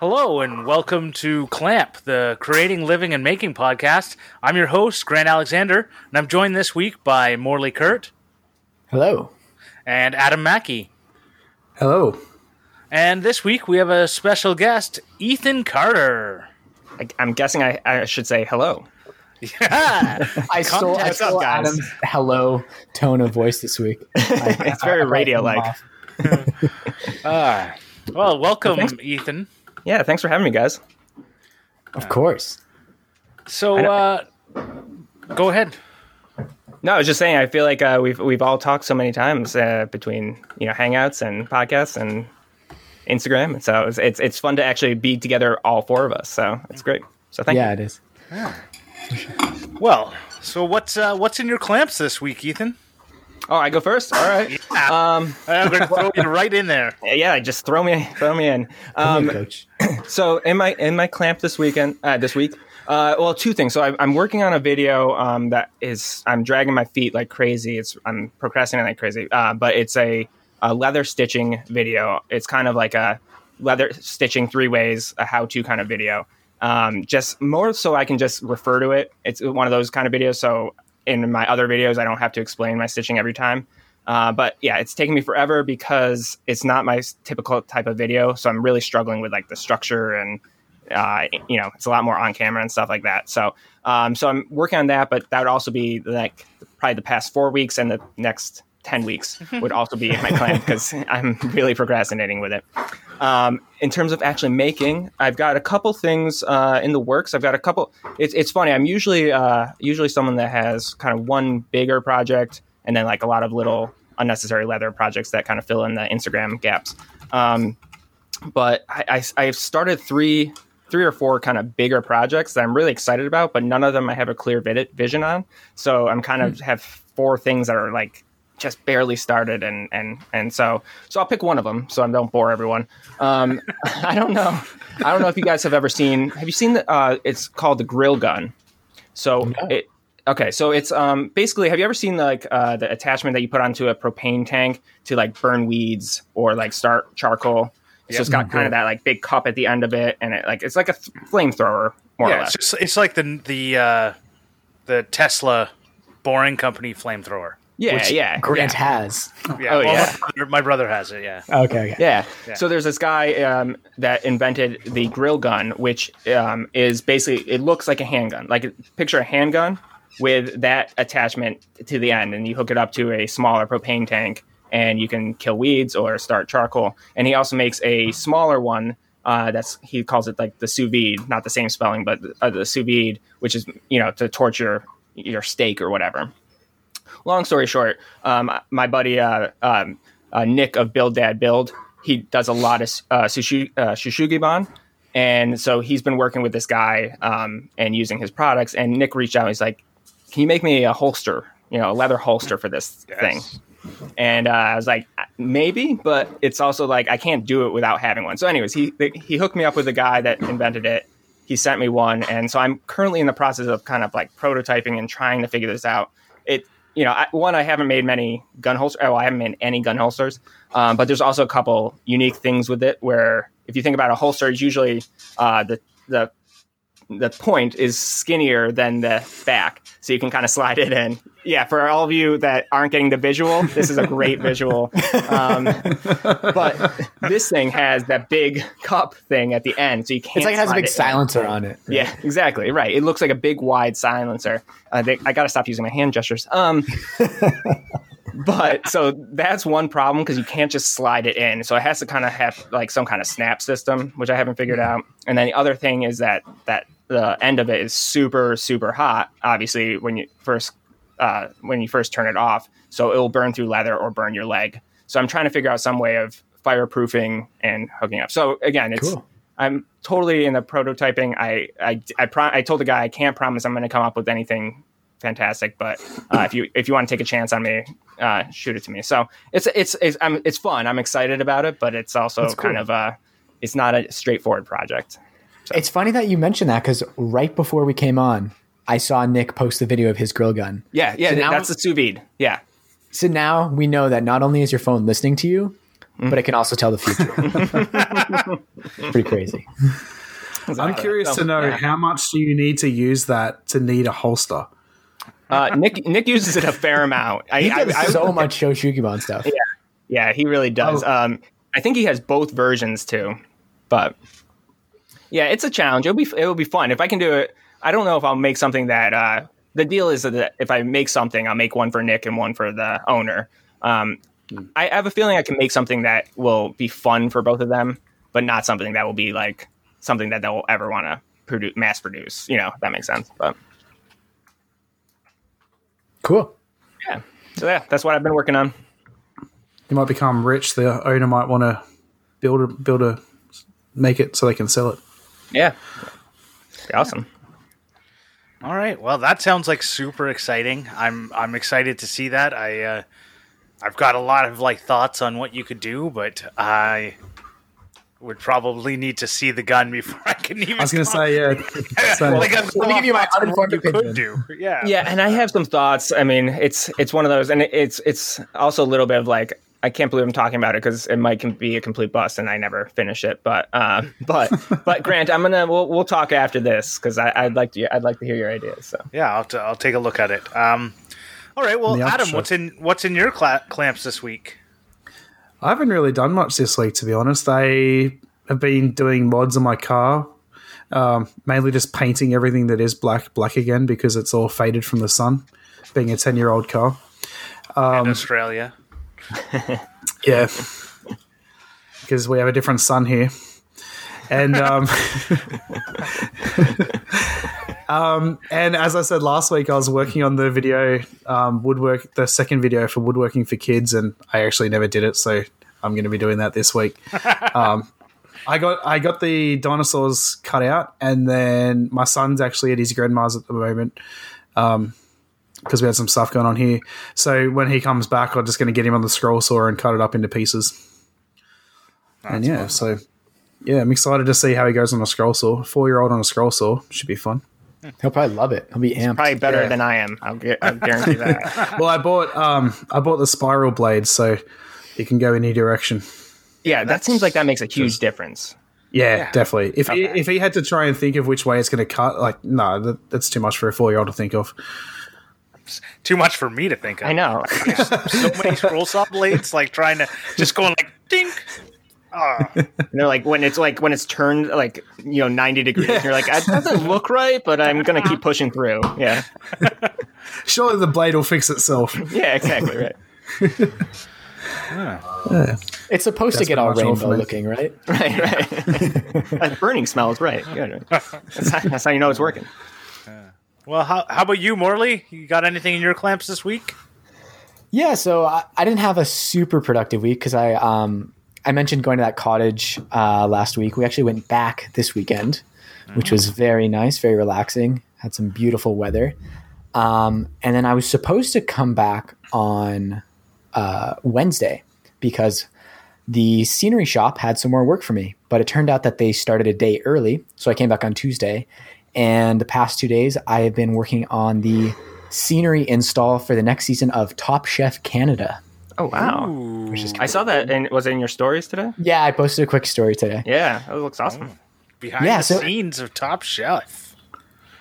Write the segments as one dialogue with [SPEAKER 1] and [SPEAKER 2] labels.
[SPEAKER 1] Hello and welcome to Clamp, the Creating, Living, and Making podcast. I'm your host, Grant Alexander, and I'm joined this week by Morley Kurt
[SPEAKER 2] Hello.
[SPEAKER 1] and Adam Mackey.
[SPEAKER 2] Hello.
[SPEAKER 1] And this week we have a special guest, Ethan Carter.
[SPEAKER 3] I, I'm guessing I, I should say hello.
[SPEAKER 1] Yeah.
[SPEAKER 2] I stole, I
[SPEAKER 3] What's up.
[SPEAKER 2] Adam's hello tone of voice this week. I-
[SPEAKER 3] It's very
[SPEAKER 2] I- I-
[SPEAKER 3] radio-like.
[SPEAKER 1] Ah. well, welcome, Ethan.
[SPEAKER 3] Yeah, thanks for having me, guys.
[SPEAKER 2] Of course.
[SPEAKER 1] So, uh, go ahead.
[SPEAKER 3] No, I was just saying. I feel like uh, we've we've all talked so many times uh, between you know Hangouts and podcasts and Instagram, so it's, it's it's fun to actually be together, all four of us. So it's great. So thank
[SPEAKER 2] Yeah,
[SPEAKER 3] you.
[SPEAKER 2] it is.
[SPEAKER 1] Well, so what's uh, what's in your clamps this week, Ethan?
[SPEAKER 3] Oh, I go first. All right. Um,
[SPEAKER 1] I'm going to throw you right in there.
[SPEAKER 3] yeah, just throw me throw me in. Um,
[SPEAKER 2] on, coach.
[SPEAKER 3] so in my in my clamp this weekend uh, this week uh, well two things so I, i'm working on a video um, that is i'm dragging my feet like crazy it's i'm procrastinating like crazy uh, but it's a, a leather stitching video it's kind of like a leather stitching three ways a how-to kind of video um, just more so i can just refer to it it's one of those kind of videos so in my other videos i don't have to explain my stitching every time uh, but yeah, it's taking me forever because it's not my typical type of video. So I'm really struggling with like the structure and uh, you know it's a lot more on camera and stuff like that. So um, so I'm working on that, but that would also be like probably the past four weeks and the next ten weeks would also be my plan because I'm really procrastinating with it. Um, in terms of actually making, I've got a couple things uh, in the works. I've got a couple. It's it's funny. I'm usually uh, usually someone that has kind of one bigger project and then like a lot of little unnecessary leather projects that kind of fill in the Instagram gaps. Um, but I, I I've started three three or four kind of bigger projects that I'm really excited about, but none of them I have a clear vision on. So I'm kind of have four things that are like just barely started, and and and so so I'll pick one of them so I don't bore everyone. Um, I don't know. I don't know if you guys have ever seen. Have you seen the? Uh, it's called the grill gun. So it. Okay, so it's um basically. Have you ever seen like uh, the attachment that you put onto a propane tank to like burn weeds or like start charcoal? So it's got kind of that like big cup at the end of it, and it like it's like a th- flamethrower more or less.
[SPEAKER 1] it's just it's like the the uh, the Tesla Boring Company flamethrower.
[SPEAKER 3] Yeah,
[SPEAKER 2] Which
[SPEAKER 3] yeah,
[SPEAKER 2] Grant
[SPEAKER 3] yeah.
[SPEAKER 2] has.
[SPEAKER 1] Yeah,
[SPEAKER 3] Oh,
[SPEAKER 1] well,
[SPEAKER 3] yeah.
[SPEAKER 1] My, brother, my brother has it. Yeah.
[SPEAKER 2] Okay, okay.
[SPEAKER 3] Yeah.
[SPEAKER 1] Yeah.
[SPEAKER 3] So there's this guy um, that invented the grill gun, which um, is basically it looks like a handgun. Like picture a handgun with that attachment to the end, and you hook it up to a smaller propane tank, and you can kill weeds or start charcoal. And he also makes a smaller one. Uh, that's he calls it like the sous vide, not the same spelling, but uh, the sous vide, which is you know to torture your steak or whatever long story short, um, my buddy uh, um, uh, Nick of Build Dad Build, he does a lot of uh, sushi, uh, shou sugi ban. And so he's been working with this guy um, and using his products. And Nick reached out. And he's like, "Can you make me a holster? You know, a leather holster for this thing?" And uh, I was like, "Maybe," but it's also like I can't do it without having one. So, anyways, he he hooked me up with the guy that invented it. He sent me one, and so I'm currently in the process of kind of like prototyping and trying to figure this out. It you know, I, one, I haven't made many gun holsters. Oh, I haven't made any gun holsters. Um, but there's also a couple unique things with it where if you think about a holster, it's usually uh, the the the point is skinnier than the back, so you can kind of slide it in. Yeah, for all of you that aren't getting the visual, this is a great visual. Um, but this thing has that big cup thing at the end, so you can't.
[SPEAKER 2] It's like it has a big
[SPEAKER 3] it in.
[SPEAKER 2] silencer on it.
[SPEAKER 3] Yeah, exactly. Right. It looks like a big wide silencer. I think I got to stop using my hand gestures. Um, but so that's one problem because you can't just slide it in. So it has to kind of have like some kind of snap system, which I haven't figured out. And then the other thing is that that the end of it is super super hot. Obviously, when you first uh, when you first turn it off, so it will burn through leather or burn your leg. So I'm trying to figure out some way of fireproofing and hooking up. So again, it's
[SPEAKER 2] Cool.
[SPEAKER 3] I'm totally in the prototyping. I I I, pro- I told the guy I can't promise I'm going to come up with anything fantastic, but uh, if you if you want to take a chance on me, uh, shoot it to me. So it's it's it's I'm, it's fun. I'm excited about it, but it's also
[SPEAKER 2] cool.
[SPEAKER 3] kind of uh it's not a straightforward project.
[SPEAKER 2] It's funny that you mentioned that because right before we came on, I saw Nick post the video of his grill gun.
[SPEAKER 3] Yeah, yeah,
[SPEAKER 2] So now-
[SPEAKER 3] that's the sous vide. Yeah,
[SPEAKER 2] So now we know that not only is your phone listening to you, but it can also tell the future. Pretty crazy.
[SPEAKER 4] I'm curious to know
[SPEAKER 3] Yeah.
[SPEAKER 4] how much do you need to use that to need a holster?
[SPEAKER 3] Uh, Nick Nick uses it a fair amount. I,
[SPEAKER 2] He
[SPEAKER 3] I,
[SPEAKER 2] does
[SPEAKER 3] I-
[SPEAKER 2] so much Shou Sugi Ban stuff.
[SPEAKER 3] yeah, he really does.
[SPEAKER 4] Oh.
[SPEAKER 3] Um, I think he has both versions too, but yeah, it's a challenge. It'll be it'll be fun if I can do it. I don't know if I'll make something that. Uh, the deal is that if I make something, I'll make one for Nick and one for the owner. Um, I have a feeling I can make something that will be fun for both of them, but not something that will be like something that they'll ever want to produce, mass produce. You know, if that makes sense. But
[SPEAKER 2] Cool.
[SPEAKER 3] yeah, so yeah, that's what I've been working on.
[SPEAKER 4] You might become rich. The owner might want to build a build a make it so they can sell it.
[SPEAKER 3] Yeah, Be awesome.
[SPEAKER 1] All right. Well, that sounds like super exciting. I'm I'm excited to see that. I uh, I've got a lot of like thoughts on what you could do, but I would probably need to see the gun before I can even.
[SPEAKER 4] I was going to say, yeah. So,
[SPEAKER 1] like, I'm
[SPEAKER 2] Let me give you my uninformed
[SPEAKER 1] you could do. Yeah.
[SPEAKER 3] Yeah, and I have some thoughts. I mean, it's it's one of those, and it's it's also a little bit of like I can't believe I'm talking about it because it might be a complete bust, and I never finish it. But uh, but but Grant, I'm gonna we'll, we'll talk after this because I'd like to I'd like to hear your ideas. So
[SPEAKER 1] Yeah. I'll, t- I'll take a look at it. Um. All right. Well, Adam, what's in what's in your cla- clamps this week?
[SPEAKER 4] I haven't really done much this week, to be honest. I have been doing mods on my car, um, mainly just painting everything that is black black again because it's all faded from the sun, being a ten year old car.
[SPEAKER 1] in Australia.
[SPEAKER 4] Yeah, because we have a different sun here, and um, um, and as I said last week, I was working on the video um, woodwork, the second video for woodworking for kids, and I actually never did it, so I'm going to be doing that this week. Um, I got I got the dinosaurs cut out, and then my son's actually at his grandma's at the moment. Because we had some stuff going on here. So when he comes back, I'm just going to get him on the scroll saw and cut it up into pieces. and yeah, so yeah, I'm excited to see how he goes on a scroll saw. Four year old on a scroll saw should be fun.
[SPEAKER 2] He'll probably love it. He'll be amped.
[SPEAKER 3] probably better
[SPEAKER 1] Yeah.
[SPEAKER 3] than I am. I'll, gu- I'll guarantee that.
[SPEAKER 4] Well, I bought um I bought the spiral blade, so he can go any direction.
[SPEAKER 3] yeah, that seems like that makes a huge difference.
[SPEAKER 4] Yeah,
[SPEAKER 1] Yeah.
[SPEAKER 4] definitely. If he, if he had to try and think of which way it's going to cut, like no, that, that's too much for a four year old to think of.
[SPEAKER 1] Too much for me to think of.
[SPEAKER 3] I know.
[SPEAKER 1] so many scroll saw blades, like trying to just going like dink. Ah.
[SPEAKER 3] And they're like when it's like when it's turned like you know 90 degrees. You're like that doesn't look right, but I'm gonna keep pushing through. Yeah,
[SPEAKER 4] Surely the blade will fix itself.
[SPEAKER 3] yeah, exactly right. yeah.
[SPEAKER 2] It's supposed to get all
[SPEAKER 4] pretty much all
[SPEAKER 2] rainbow looking, right?
[SPEAKER 3] Right, right. that burning smell is right. Good. That's how, that's how you know it's working.
[SPEAKER 1] Well, how, how about you, Morley? You got anything in your clamps this week?
[SPEAKER 2] Yeah, so I, I didn't have a super productive week because I um I mentioned going to that cottage uh, last week. We actually went back this weekend, which was very nice, very relaxing. Had some beautiful weather, um, and then I was supposed to come back on uh, Wednesday because the scenery shop had some more work for me, but it turned out that they started a day early, so I came back on Tuesday. And the past two days, I have been working on the scenery install for the next season of Top Chef Canada.
[SPEAKER 3] Oh wow!
[SPEAKER 2] Which is
[SPEAKER 3] I saw that, and was it in your stories today?
[SPEAKER 2] Yeah, I posted a quick story today.
[SPEAKER 3] Yeah, that looks awesome.
[SPEAKER 1] Behind
[SPEAKER 2] Yeah,
[SPEAKER 1] the
[SPEAKER 2] so-
[SPEAKER 1] scenes of Top Chef.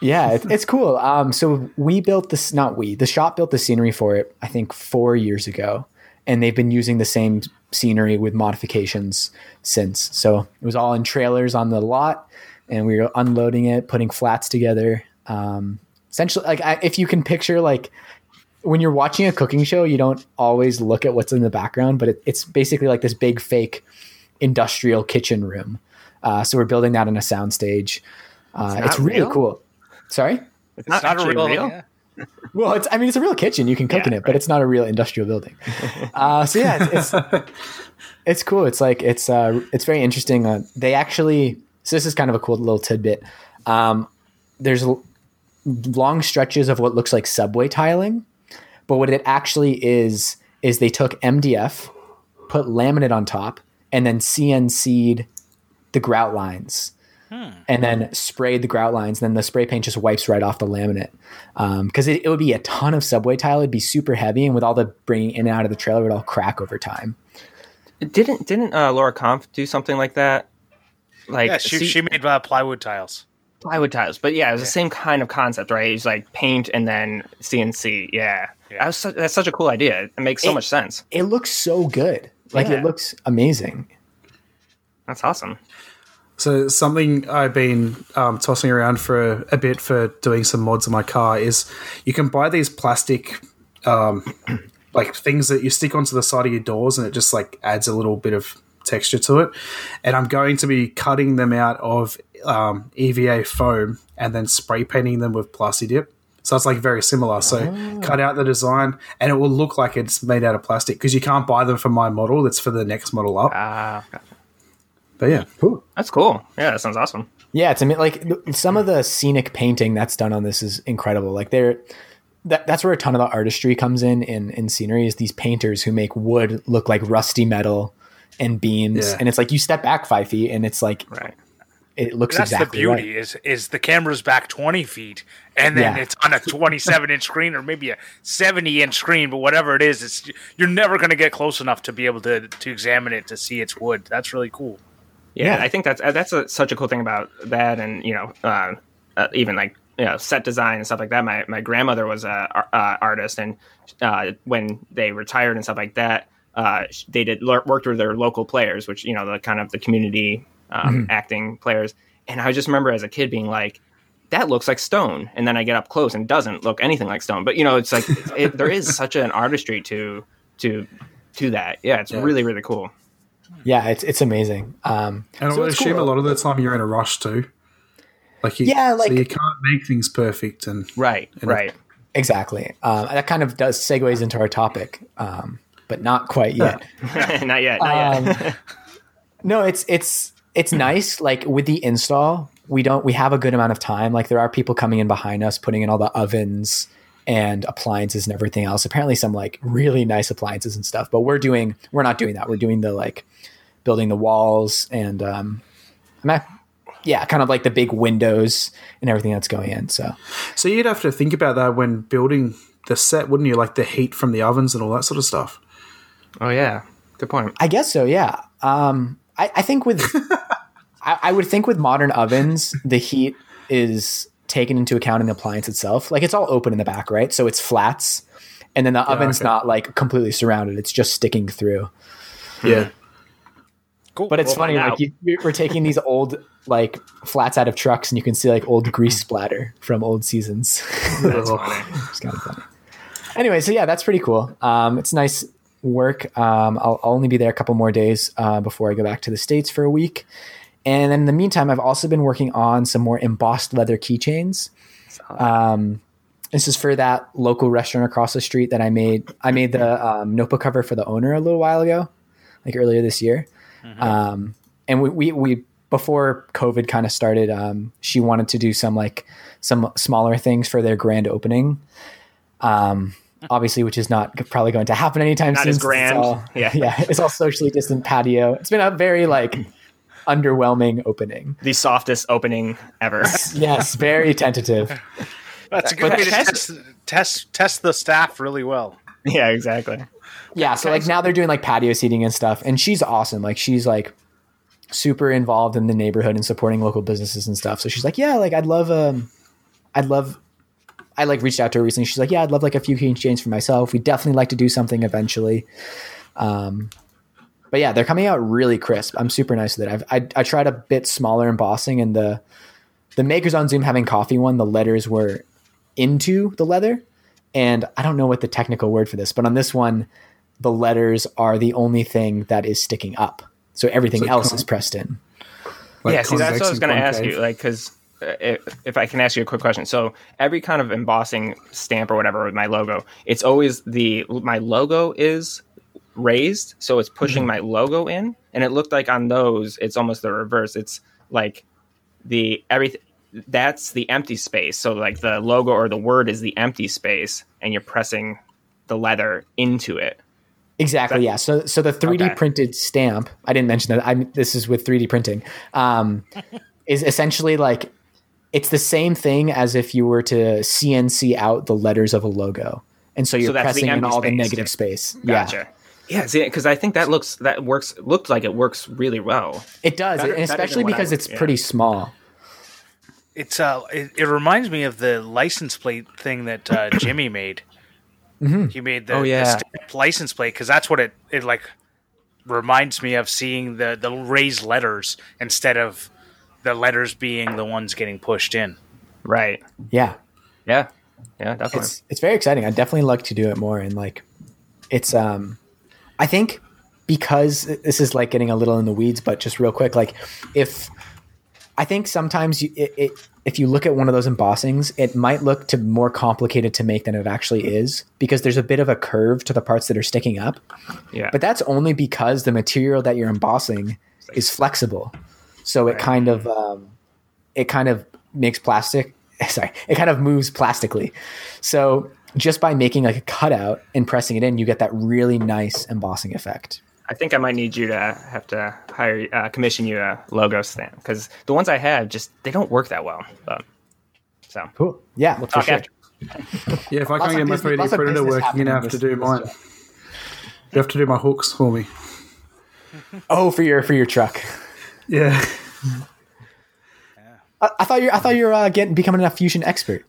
[SPEAKER 2] Yeah, it, it's cool. Um, so we built this, not we, the shop built the scenery for it, I think four years ago. And they've been using the same scenery with modifications since. So it was all in trailers on the lot, and we were unloading it, putting flats together. Um, essentially, like I, if you can picture, like when you're watching a cooking show, you don't always look at what's in the background, but it, it's basically like this big fake industrial kitchen room. Uh, so we're building that in a soundstage. Uh,
[SPEAKER 3] not
[SPEAKER 2] it's really
[SPEAKER 3] real?
[SPEAKER 2] cool. Sorry.
[SPEAKER 3] It's not,
[SPEAKER 1] not a real.
[SPEAKER 3] real.
[SPEAKER 1] yeah.
[SPEAKER 2] Well, it's I mean it's a real kitchen. You can cook
[SPEAKER 3] Yeah,
[SPEAKER 2] in it, but it's not a real industrial building. Uh, so yeah, it's, it's it's cool. It's like it's uh, it's very interesting. Uh, they actually so this is kind of a cool little tidbit. Um, there's long stretches of what looks like subway tiling, but what it actually is is they took MDF, put laminate on top, and then CNC'd the grout lines. and then sprayed the grout lines. Then the spray paint just wipes right off the laminate because it, it would be a ton of subway tile. It'd be super heavy, and with all the bringing in and out of the trailer, it would all crack over time.
[SPEAKER 3] Didn't didn't uh, Laura Kampf do something like that? Like
[SPEAKER 1] Yeah, she,
[SPEAKER 3] see-
[SPEAKER 1] she made uh, plywood tiles.
[SPEAKER 3] plywood tiles, but yeah, it was the same kind of concept, right? It's like paint and then CNC. Yeah,
[SPEAKER 1] Yeah.
[SPEAKER 3] That was su- that's such a cool idea. It makes so
[SPEAKER 2] It-
[SPEAKER 3] much sense.
[SPEAKER 2] It looks so good. Like
[SPEAKER 3] Yeah.
[SPEAKER 2] it looks amazing.
[SPEAKER 3] That's awesome.
[SPEAKER 4] So something I've been um, tossing around for a, a bit for doing some mods on my car is you can buy these plastic um, like things that you stick onto the side of your doors and it just like adds a little bit of texture to it. And I'm going to be cutting them out of um, EVA foam and then spray painting them with Plasti Dip. So it's like very similar. So cut out the design and it will look like it's made out of plastic because you can't buy them for my model. It's for the next model up.
[SPEAKER 3] Ah,
[SPEAKER 4] But yeah.
[SPEAKER 3] that's cool. Yeah, that sounds awesome.
[SPEAKER 2] Yeah, it's ama- like some of the scenic painting that's done on this is incredible. Like they're that, that's where a ton of the artistry comes in in in scenery is these painters who make wood look like rusty metal and beams,
[SPEAKER 4] Yeah.
[SPEAKER 2] and it's like you step back five feet and it's like
[SPEAKER 3] Right.
[SPEAKER 2] it looks
[SPEAKER 1] That's
[SPEAKER 2] exactly
[SPEAKER 1] the beauty
[SPEAKER 2] right.
[SPEAKER 1] is is the camera's back 20 feet and then
[SPEAKER 2] Yeah.
[SPEAKER 1] it's on a 27 inch screen or maybe a 70 inch screen but whatever it is it's you're never going to get close enough to be able to to examine it to see its wood that's really cool
[SPEAKER 3] Yeah,
[SPEAKER 2] Yeah.
[SPEAKER 3] I think that's uh, that's a, such a cool thing about that, and you know, uh, uh, even like you know, set design and stuff like that. My my grandmother was a uh, artist, and uh, when they retired and stuff like that, uh, they did l- worked with their local players, which you know, the kind of the community um, acting players. And I just remember as a kid being like. That looks like stone, and then I get up close and doesn't look anything like stone. But you know, it's like it, there is such an artistry to to to that. Yeah, it's really really cool.
[SPEAKER 2] Yeah, it's it's amazing. Um,
[SPEAKER 4] And I
[SPEAKER 2] so
[SPEAKER 4] would
[SPEAKER 2] it's
[SPEAKER 4] assume
[SPEAKER 2] cool.
[SPEAKER 4] a lot of the time you're in a rush too. Like you,
[SPEAKER 2] Yeah, like-
[SPEAKER 4] so you can't make things perfect, and
[SPEAKER 3] Right,
[SPEAKER 4] You know,
[SPEAKER 3] right.
[SPEAKER 2] exactly. Um, and that kind of does segues into our topic, um, but not quite yet.
[SPEAKER 3] not yet. Not yet.
[SPEAKER 2] Um, no, it's it's it's nice. Like with the install, we don't we have a good amount of time. Like there are people coming in behind us, putting in all the ovens and appliances and everything else. Apparently, some like really nice appliances and stuff. But we're doing we're not doing that. We're doing the like building the walls and um, I'm not, yeah, kind of like the big windows and everything that's going in. So
[SPEAKER 4] so you'd have to think about that when building the set, wouldn't you? Like the heat from the ovens and all that sort of stuff.
[SPEAKER 3] Oh yeah, good point.
[SPEAKER 2] I guess so. Yeah. Um, I, I think with I, I would think with modern ovens, the heat is taken into account in the appliance itself. Like it's all open in the back, right? So it's flats, and then the oven's
[SPEAKER 4] okay.
[SPEAKER 2] not like completely surrounded. It's just sticking through.
[SPEAKER 4] Yeah,
[SPEAKER 1] cool
[SPEAKER 2] But it's
[SPEAKER 1] Well,
[SPEAKER 2] funny, like you, you- we're taking these old like flats out of trucks, and you can see like old grease splatter from old seasons.
[SPEAKER 3] That's funny.
[SPEAKER 2] it's kind of funny. Anyway, so yeah, that's pretty cool. Um, it's nice work. Um, I'll, I'll only be there a couple more days uh, before I go back to the states for a week. And then in the meantime, I've also been working on some more embossed leather keychains. Um, this is for that local restaurant across the street that I made. I made the um, notebook cover for the owner a little while ago, like earlier this year. Um, and we, we, we, before COVID kind of started, um, she wanted to do some like some smaller things for their grand opening. Um, obviously, which is not probably going to happen anytime
[SPEAKER 3] Not
[SPEAKER 2] soon.
[SPEAKER 3] as
[SPEAKER 2] since
[SPEAKER 3] grand.
[SPEAKER 2] all-
[SPEAKER 3] Yeah.
[SPEAKER 2] yeah, it's all socially distant patio. It's been a very like underwhelming opening.
[SPEAKER 3] The softest opening ever.
[SPEAKER 2] Yes, very tentative.
[SPEAKER 1] that's a good
[SPEAKER 3] But
[SPEAKER 1] way to
[SPEAKER 3] test-
[SPEAKER 1] test test test the staff really well
[SPEAKER 3] yeah, exactly.
[SPEAKER 2] Yeah, so like now they're doing like patio seating and stuff, and she's awesome. Like she's like super involved in the neighborhood and supporting local businesses and stuff. So she's like, yeah, like I'd love um, I'd love. I like reached out to her recently. She's like, yeah, I'd love like a few keychains for myself. We'd definitely like to do something eventually. Um, but yeah, they're coming out really crisp. I'm super nice with it. I've, I I tried a bit smaller embossing, and the the makers on Zoom having coffee one, the letters were into the leather, and I don't know what the technical word for this, but on this one, the letters are the only thing that is sticking up. So everything
[SPEAKER 4] So
[SPEAKER 2] else
[SPEAKER 4] con-
[SPEAKER 2] is pressed in.
[SPEAKER 4] Like
[SPEAKER 3] yeah, see, that's what I was going to ask you. Like, because if, I can ask you a quick question, so every kind of embossing stamp or whatever with my logo, it's always the my logo is raised, so it's pushing my logo in, and it looked like on those, it's almost the reverse. It's like the everything. That's the empty space. So like the logo or the word is the empty space, and you're pressing the leather into it.
[SPEAKER 2] Exactly. yeah. So so the 3D
[SPEAKER 3] Okay.
[SPEAKER 2] printed stamp. I didn't mention that. I this is with 3D printing. Um, is essentially like it's the same thing as if you were to CNC out the letters of a logo, and so you're
[SPEAKER 3] So
[SPEAKER 2] pressing in
[SPEAKER 3] empty
[SPEAKER 2] all the negative space.
[SPEAKER 3] Gotcha. Yeah, see, because I think that looks that works looked like it works really well.
[SPEAKER 2] It does,
[SPEAKER 3] Better-
[SPEAKER 2] and especially
[SPEAKER 3] than what I
[SPEAKER 2] because
[SPEAKER 3] would-
[SPEAKER 2] it's
[SPEAKER 3] yeah.
[SPEAKER 2] pretty small.
[SPEAKER 1] It's uh, it, it reminds me of the license plate thing that uh, Jimmy made. He made the,
[SPEAKER 3] Oh,
[SPEAKER 1] the
[SPEAKER 3] yeah.
[SPEAKER 1] stamped license plate because that's what it it like reminds me of seeing the the raised letters instead of the letters being the ones getting pushed in.
[SPEAKER 3] Right.
[SPEAKER 2] Yeah,
[SPEAKER 3] Yeah. Yeah, definitely.
[SPEAKER 2] it's it's very exciting. I'd definitely like to do it more, and like, it's um, I think because this is like getting a little in the weeds, but just real quick, like if I think sometimes you, it, it if you look at one of those embossings, it might look to more complicated to make than it actually is because there's a bit of a curve to the parts that are sticking up.
[SPEAKER 3] yeah.
[SPEAKER 2] But that's only because the material that you're embossing is flexible. So it kind of um, it kind of makes plastic. Sorry, it kind of moves plastically. So just by making like a cutout and pressing it in, you get that really nice embossing effect.
[SPEAKER 3] I think I might need you to have to hire, uh, commission you a logo stamp because the ones I have just they don't work that well. But so
[SPEAKER 2] Cool. Yeah, we'll
[SPEAKER 3] talk after.
[SPEAKER 4] Yeah, if I can't get my 3D printer
[SPEAKER 2] business
[SPEAKER 4] working, you're gonna have to do mine. You have to do my hooks for me.
[SPEAKER 2] Oh, for your for your truck.
[SPEAKER 4] Yeah.
[SPEAKER 2] I, I thought you're I thought you're uh, getting becoming a fusion expert.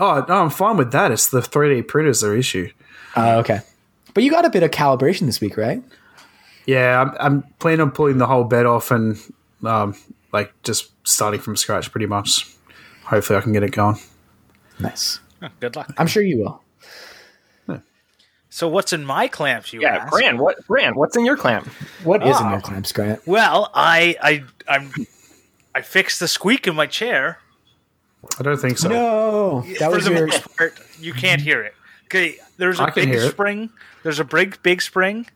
[SPEAKER 4] Oh no, I'm fine with that. It's the 3D printers are issue.
[SPEAKER 2] Oh, okay. But you got a bit of calibration this week, right?
[SPEAKER 4] Yeah, I'm, I'm planning on pulling the whole bed off and um, like just starting from scratch, pretty much. Hopefully, I can get it going.
[SPEAKER 2] Nice.
[SPEAKER 1] Good luck.
[SPEAKER 2] I'm sure you will.
[SPEAKER 1] So what's in my clamps? You
[SPEAKER 3] Yeah,
[SPEAKER 1] ask?
[SPEAKER 3] brand. What brand? What's in your clamp?
[SPEAKER 2] What is in
[SPEAKER 1] Oh.
[SPEAKER 2] your clamps, Grant?
[SPEAKER 1] Well, I I I'm I fixed the squeak in my chair.
[SPEAKER 4] I don't think so.
[SPEAKER 2] No, that
[SPEAKER 1] For
[SPEAKER 2] was
[SPEAKER 1] the
[SPEAKER 2] your.
[SPEAKER 1] most part, you can't hear it. Okay, there's a
[SPEAKER 4] I can
[SPEAKER 1] big
[SPEAKER 4] hear it.
[SPEAKER 1] spring. There's a big big spring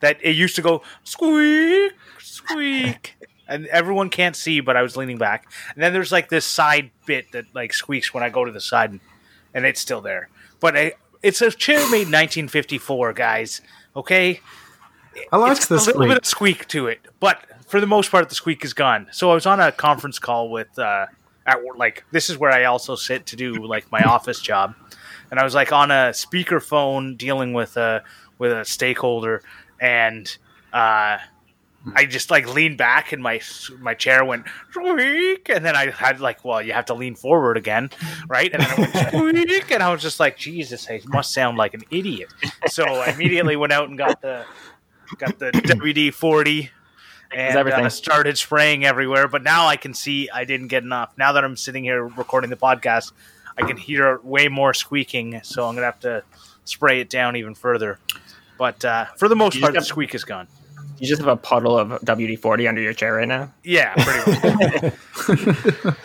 [SPEAKER 1] that it used to go squeak squeak, and everyone can't see, but I was leaning back. And then there's like this side bit that like squeaks when I go to the side, and, and it's still there. But I, it's a chair made 1954, guys. Okay,
[SPEAKER 4] I liked
[SPEAKER 1] it's
[SPEAKER 4] the
[SPEAKER 1] a little
[SPEAKER 4] squeak.
[SPEAKER 1] bit of squeak to it, but for the most part, the squeak is gone. So I was on a conference call with uh, at like this is where I also sit to do like my office job, and I was like on a speakerphone dealing with a with a stakeholder, and uh, I just like leaned back and my my chair went squeak, and then I had like, well, you have to lean forward again, right? And then it went squeak, and I was just like, Jesus, I must sound like an idiot. So I immediately went out and got the got the WD forty and
[SPEAKER 3] everything.
[SPEAKER 1] uh, started spraying everywhere. But now I can see I didn't get enough. Now that I'm sitting here recording the podcast, I can hear way more squeaking. So I'm gonna have to spray it down even further. But uh, for the most part, the squeak is gone.
[SPEAKER 3] You just have a puddle of WD forty under your chair right now.
[SPEAKER 1] Yeah, pretty much.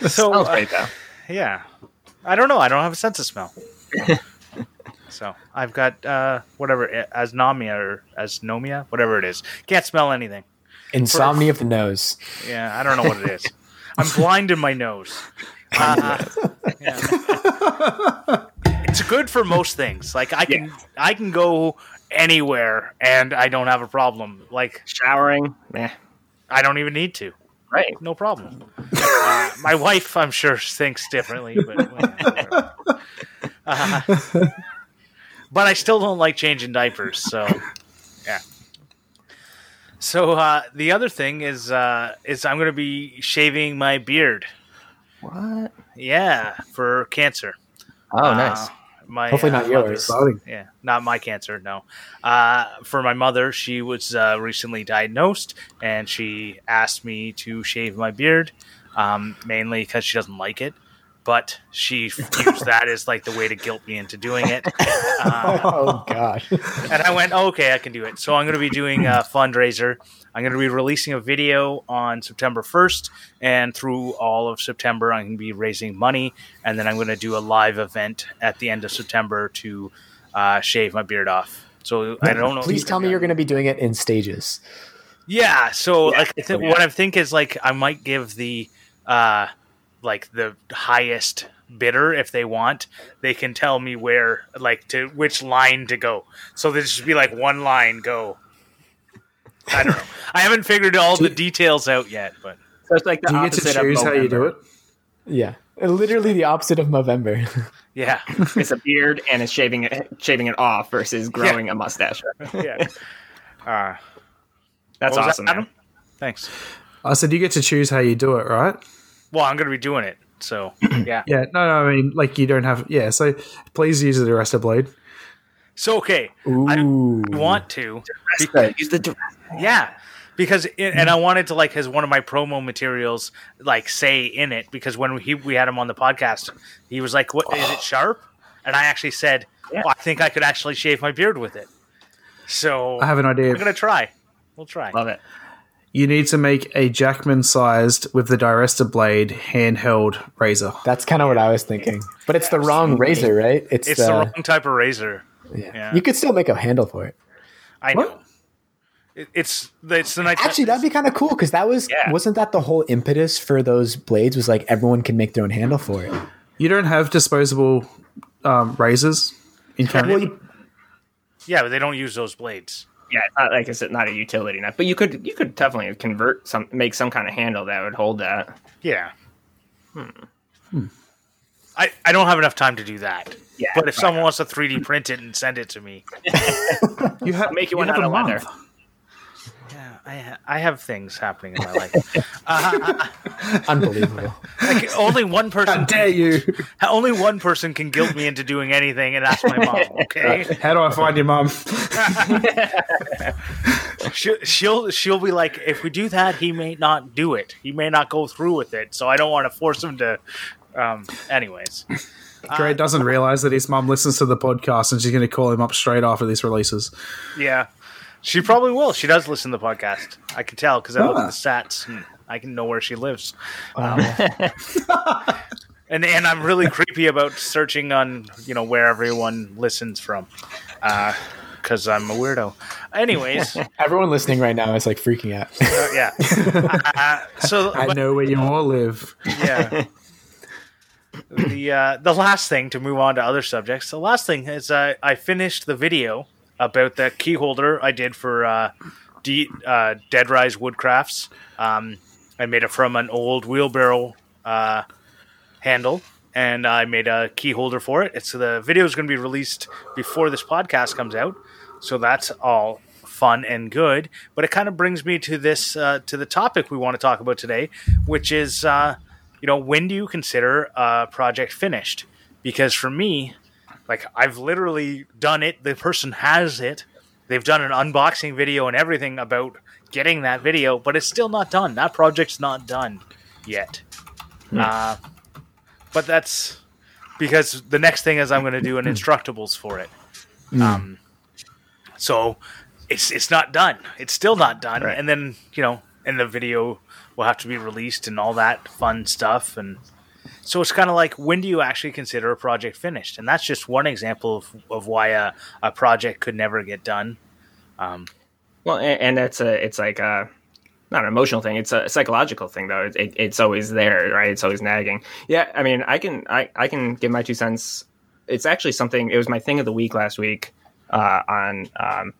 [SPEAKER 1] so
[SPEAKER 3] Smells
[SPEAKER 1] uh,
[SPEAKER 3] great though.
[SPEAKER 1] yeah, I don't know. I don't have a sense of smell. so I've got uh, whatever asnomia or asnomia, whatever it is. Can't smell anything.
[SPEAKER 2] Insomnia of the nose.
[SPEAKER 1] Yeah, I don't know what it is. I'm blind in my nose. Uh, yeah. It's good for most things. Like I can, I can go anywhere and I don't have a problem. Like
[SPEAKER 3] Showering, eh,
[SPEAKER 1] I don't even need to.
[SPEAKER 3] right?
[SPEAKER 1] No problem. Uh, my wife, I'm sure, thinks differently, but. Uh, but I still don't like changing diapers. So yeah. So uh, the other thing is uh, is I'm going to be shaving my beard.
[SPEAKER 3] What?
[SPEAKER 1] Yeah, for cancer.
[SPEAKER 3] Oh, nice.
[SPEAKER 1] Uh, my
[SPEAKER 2] Hopefully
[SPEAKER 1] uh,
[SPEAKER 2] not yours.
[SPEAKER 4] Exciting.
[SPEAKER 1] yeah, not my cancer. No, uh, for my mother, she was uh, recently diagnosed, and she asked me to shave my beard, um, mainly because she doesn't like it. But she used that as like the way to guilt me into doing it, uh,
[SPEAKER 2] Oh gosh.
[SPEAKER 1] and I went, oh, "Okay, I can do it." So I'm going to be doing a fundraiser. I'm going to be releasing a video on September 1st, and through all of September, I'm going to be raising money, and then I'm going to do a live event at the end of September to uh, shave my beard off. So I don't know.
[SPEAKER 2] Please tell me you're going to be doing it in stages.
[SPEAKER 1] Yeah. So
[SPEAKER 3] Yeah.
[SPEAKER 1] like, I think what I think is like I might give the uh, like the highest bidder if they want. They can tell me where like to which line to go. So there should be like one line go. I don't know. I haven't figured all the details out yet, but
[SPEAKER 3] So it's like the
[SPEAKER 4] Do you get to
[SPEAKER 3] opposite of
[SPEAKER 4] choose how you do it?
[SPEAKER 2] Yeah, literally the opposite of November.
[SPEAKER 1] Yeah,
[SPEAKER 3] It's a beard and it's shaving it shaving it off versus growing a mustache.
[SPEAKER 1] yeah. Uh,
[SPEAKER 3] That's awesome.
[SPEAKER 1] that,
[SPEAKER 3] man.
[SPEAKER 1] Adam? Thanks.
[SPEAKER 4] I said you get to choose how you do it, right?
[SPEAKER 1] Well, I'm going to be doing it, so yeah.
[SPEAKER 4] Yeah. No, no. I mean, like you don't have. Yeah. So please use the Arrestor blade.
[SPEAKER 1] So okay,
[SPEAKER 2] Ooh.
[SPEAKER 1] I want to.
[SPEAKER 3] Use the direct-
[SPEAKER 1] Yeah, because it, and mm-hmm. I wanted to like as one of my promo materials like say in it because when he we had him on the podcast, he was like, "What is it sharp?" And I actually said,
[SPEAKER 3] Yeah.
[SPEAKER 1] well, "I think I could actually shave my beard with it." So
[SPEAKER 4] I have an idea.
[SPEAKER 1] I'm gonna try. We'll try.
[SPEAKER 3] Love it.
[SPEAKER 4] You need to make a Jackman sized with the Direster blade handheld razor.
[SPEAKER 2] That's kind of what I was thinking, but it's the wrong razor, right? It's,
[SPEAKER 1] It's
[SPEAKER 2] the,
[SPEAKER 1] the wrong type of razor.
[SPEAKER 2] yeah.
[SPEAKER 1] yeah.
[SPEAKER 2] You could still make a handle for it.
[SPEAKER 1] I know.
[SPEAKER 4] What?
[SPEAKER 1] It, it's it's the nice.
[SPEAKER 2] Actually, that'd be kind of cool because that was
[SPEAKER 3] Yeah.
[SPEAKER 2] wasn't that the whole impetus for those blades was like everyone can make their own handle for it.
[SPEAKER 4] You don't have disposable um, razors in Canada.
[SPEAKER 2] Well, you-
[SPEAKER 1] yeah, but they don't use those blades.
[SPEAKER 3] Yeah, it's not like it's not a utility knife, but you could you could definitely convert some make some kind of handle that would hold that.
[SPEAKER 1] Yeah. Hmm. Hmm. I, I don't have enough time to do that.
[SPEAKER 3] Yeah,
[SPEAKER 1] but if
[SPEAKER 3] right.
[SPEAKER 1] someone wants to 3D print it and send it to me,
[SPEAKER 4] you have
[SPEAKER 3] Make you
[SPEAKER 4] you
[SPEAKER 3] one
[SPEAKER 4] have
[SPEAKER 3] out
[SPEAKER 4] a
[SPEAKER 3] of leather.
[SPEAKER 4] Month.
[SPEAKER 1] yeah, I I have things happening in my life.
[SPEAKER 2] unbelievable.
[SPEAKER 1] Like only one
[SPEAKER 4] How
[SPEAKER 1] person,
[SPEAKER 4] dare you?
[SPEAKER 1] only one person can guilt me into doing anything, and that's my mom. Okay,
[SPEAKER 4] How do I find your mom?
[SPEAKER 1] she'll, she'll she'll be like, if we do that, he may not do it. He may not go through with it. So I don't want to force him to. Um. Anyways,
[SPEAKER 4] Dre doesn't realize that his mom listens to the podcast and she's going to call him up straight after this releases.
[SPEAKER 1] yeah, she probably will. She does listen to the podcast. I can tell because I look
[SPEAKER 4] Ah.
[SPEAKER 1] at the stats. And I can know where she lives. Um, and and I'm really creepy about searching on you know where everyone listens from, because I'm a weirdo. Anyways, uh,
[SPEAKER 2] Everyone listening right now is like freaking out.
[SPEAKER 1] yeah. Uh, so
[SPEAKER 4] I know where you all live.
[SPEAKER 1] yeah. The uh, the last thing to move on to other subjects. The last thing is uh, I finished the video about the key holder I did for uh, uh, Dead Rise Woodcrafts. Um, I made it from an old wheelbarrow uh, handle, and I made a key holder for it. It's the video is going to be released before this podcast comes out, so that's all fun and good. But it kind of brings me to this uh, to the topic we want to talk about today, which is uh, you know when do you consider a project finished? Because for me, like I've literally done it. The person has it. They've done an unboxing video and everything about getting that video, but it's still not done. That project's not done yet. Uh, but that's because the next thing is I'm going to do an instructables for it. Um, so it's it's not done. It's still not done.
[SPEAKER 3] Right.
[SPEAKER 1] And then you know, and the video will have to be released and all that fun stuff. And so it's kind of like when do you actually consider a project finished? And that's just one example of, of why a, a project could never get done.
[SPEAKER 3] Well, and, and that's a it's like a not an emotional thing. It's a psychological thing, though. It, it, it's always there, right? It's always nagging. Yeah, I mean, I can I I can give my two cents. It's actually something. It was my thing of the week last week uh, on um,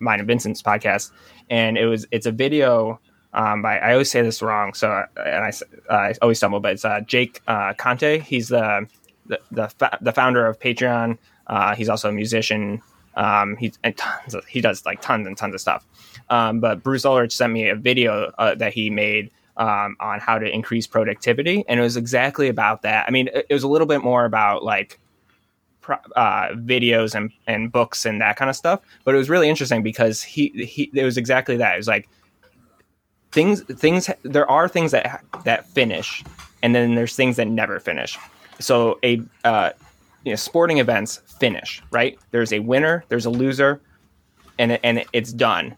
[SPEAKER 3] mine and Vincent's podcast, and it was it's a video. Um, by I always say this wrong, so and I, I always stumble, but it's uh, Jake uh, Conte. He's the the the, fa- the founder of Patreon. Uh, he's also a musician. Um, he of, he does like tons and tons of stuff. Um, but Bruce Ulrich sent me a video uh, that he made um, on how to increase productivity, and it was exactly about that. I mean, it, it was a little bit more about like uh, videos and, and books and that kind of stuff, but it was really interesting because he he it was exactly that. It was like things things there are things that that finish, and then there's things that never finish. So a uh, you know, sporting events finish right. There's a winner, there's a loser, and and it's done.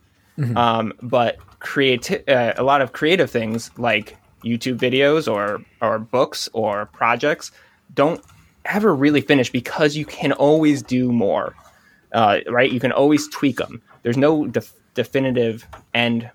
[SPEAKER 3] Um, but creati- uh, a lot of creative things like YouTube videos or or books or projects don't ever really finish because you can always do more. Uh, right? You can always tweak them. There's no def- definitive end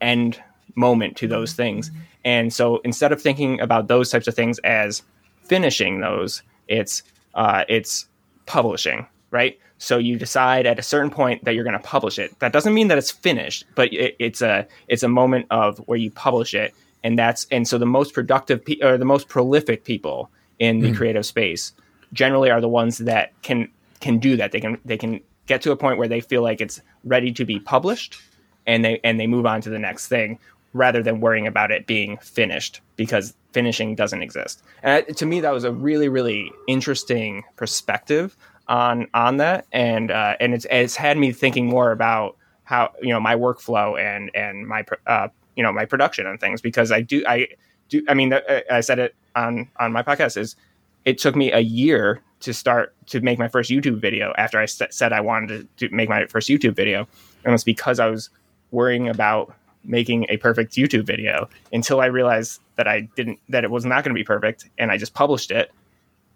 [SPEAKER 3] end moment to those things. And so instead of thinking about those types of things as finishing those, it's uh, it's publishing, right? So you decide at a certain point that you're going to publish it. That doesn't mean that it's finished, but it, it's a it's a moment of where you publish it, and that's and so the most productive pe- or the most prolific people in the creative space generally are the ones that can can do that. They can they can get to a point where they feel like it's ready to be published, and they and they move on to the next thing rather than worrying about it being finished because finishing doesn't exist. And to me, that was a really really interesting perspective on on that, and uh, and it's it's had me thinking more about how you know my workflow and and my uh, you know my production and things because I do I do I mean uh, I said it on on my podcast is it took me a year to start to make my first YouTube video after I said I wanted to make my first YouTube video. And it's because I was worrying about making a perfect YouTube video until I realized that I didn't, that it was not going to be perfect. And I just published it.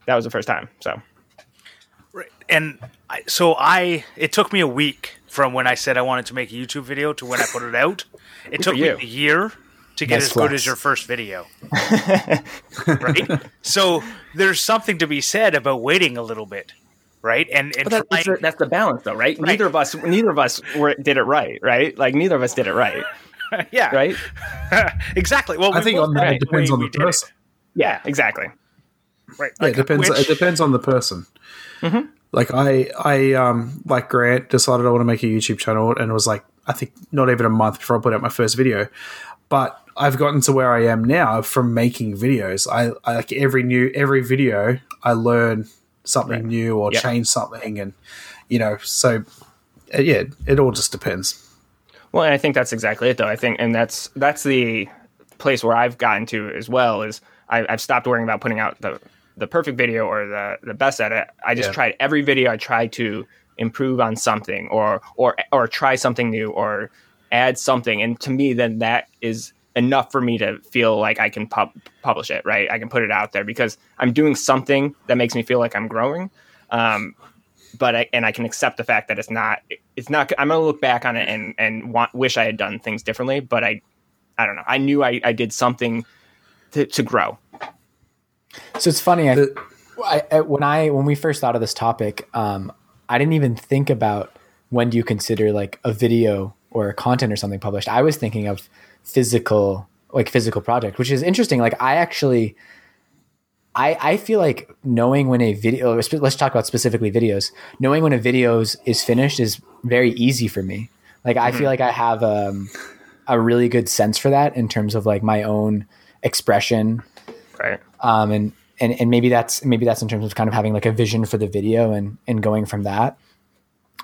[SPEAKER 3] That was the first time. So,
[SPEAKER 1] Right. And I, so I, it took me a week from when I said I wanted to make a YouTube video to when I put it out. It took me a year to get
[SPEAKER 2] Nice
[SPEAKER 1] as good as your first video. right. So there's something to be said about waiting a little bit. Right. And, and
[SPEAKER 3] that, that's,
[SPEAKER 1] trying-
[SPEAKER 3] the, that's the balance though, right? Neither of us, neither of us were, did it right, right? Like neither of us did it right,
[SPEAKER 1] yeah.
[SPEAKER 3] right?
[SPEAKER 1] exactly. Well,
[SPEAKER 4] I
[SPEAKER 1] we
[SPEAKER 4] think on that it depends on the person.
[SPEAKER 3] Yeah, exactly.
[SPEAKER 1] Right.
[SPEAKER 4] Yeah,
[SPEAKER 1] Like,
[SPEAKER 4] it depends.
[SPEAKER 1] which-
[SPEAKER 4] it depends on the person.
[SPEAKER 3] Mm-hmm.
[SPEAKER 4] Like I, I um, like Grant decided I want to make a YouTube channel, and it was like I think not even a month before I put out my first video. But I've gotten to where I am now from making videos. I, I like every new every video, I learn something new or
[SPEAKER 3] Yeah.
[SPEAKER 4] change something, and you know, so uh, yeah, it all just depends.
[SPEAKER 3] Well, I think that's exactly it, though. I think, and that's that's the place where I've gotten to as well. Is I, I've stopped worrying about putting out the the perfect video or the the best at it. I just
[SPEAKER 4] Yeah.
[SPEAKER 3] tried every video. I tried to improve on something or or or try something new or add something, and to me, then that is enough for me to feel like I can pub- publish it. Right, I can put it out there because I'm doing something that makes me feel like I'm growing. Um, but I, and I can accept the fact that it's not it's not I'm gonna look back on it and and want wish I had done things differently but I I don't know I knew I, I did something to, to grow
[SPEAKER 2] So it's funny. I, I, when I when we first thought of this topic, um, I didn't even think about when do you consider like a video or content or something published. I was thinking of physical, like physical project, which is interesting. Like I actually, I I feel like knowing when a video. Let's talk about specifically videos. Knowing when a video is finished is very easy for me. Like I feel like I have um, a really good sense for that in terms of like my own expression
[SPEAKER 3] right
[SPEAKER 2] um, and and and maybe that's maybe that's in terms of kind of having like a vision for the video and and going from that.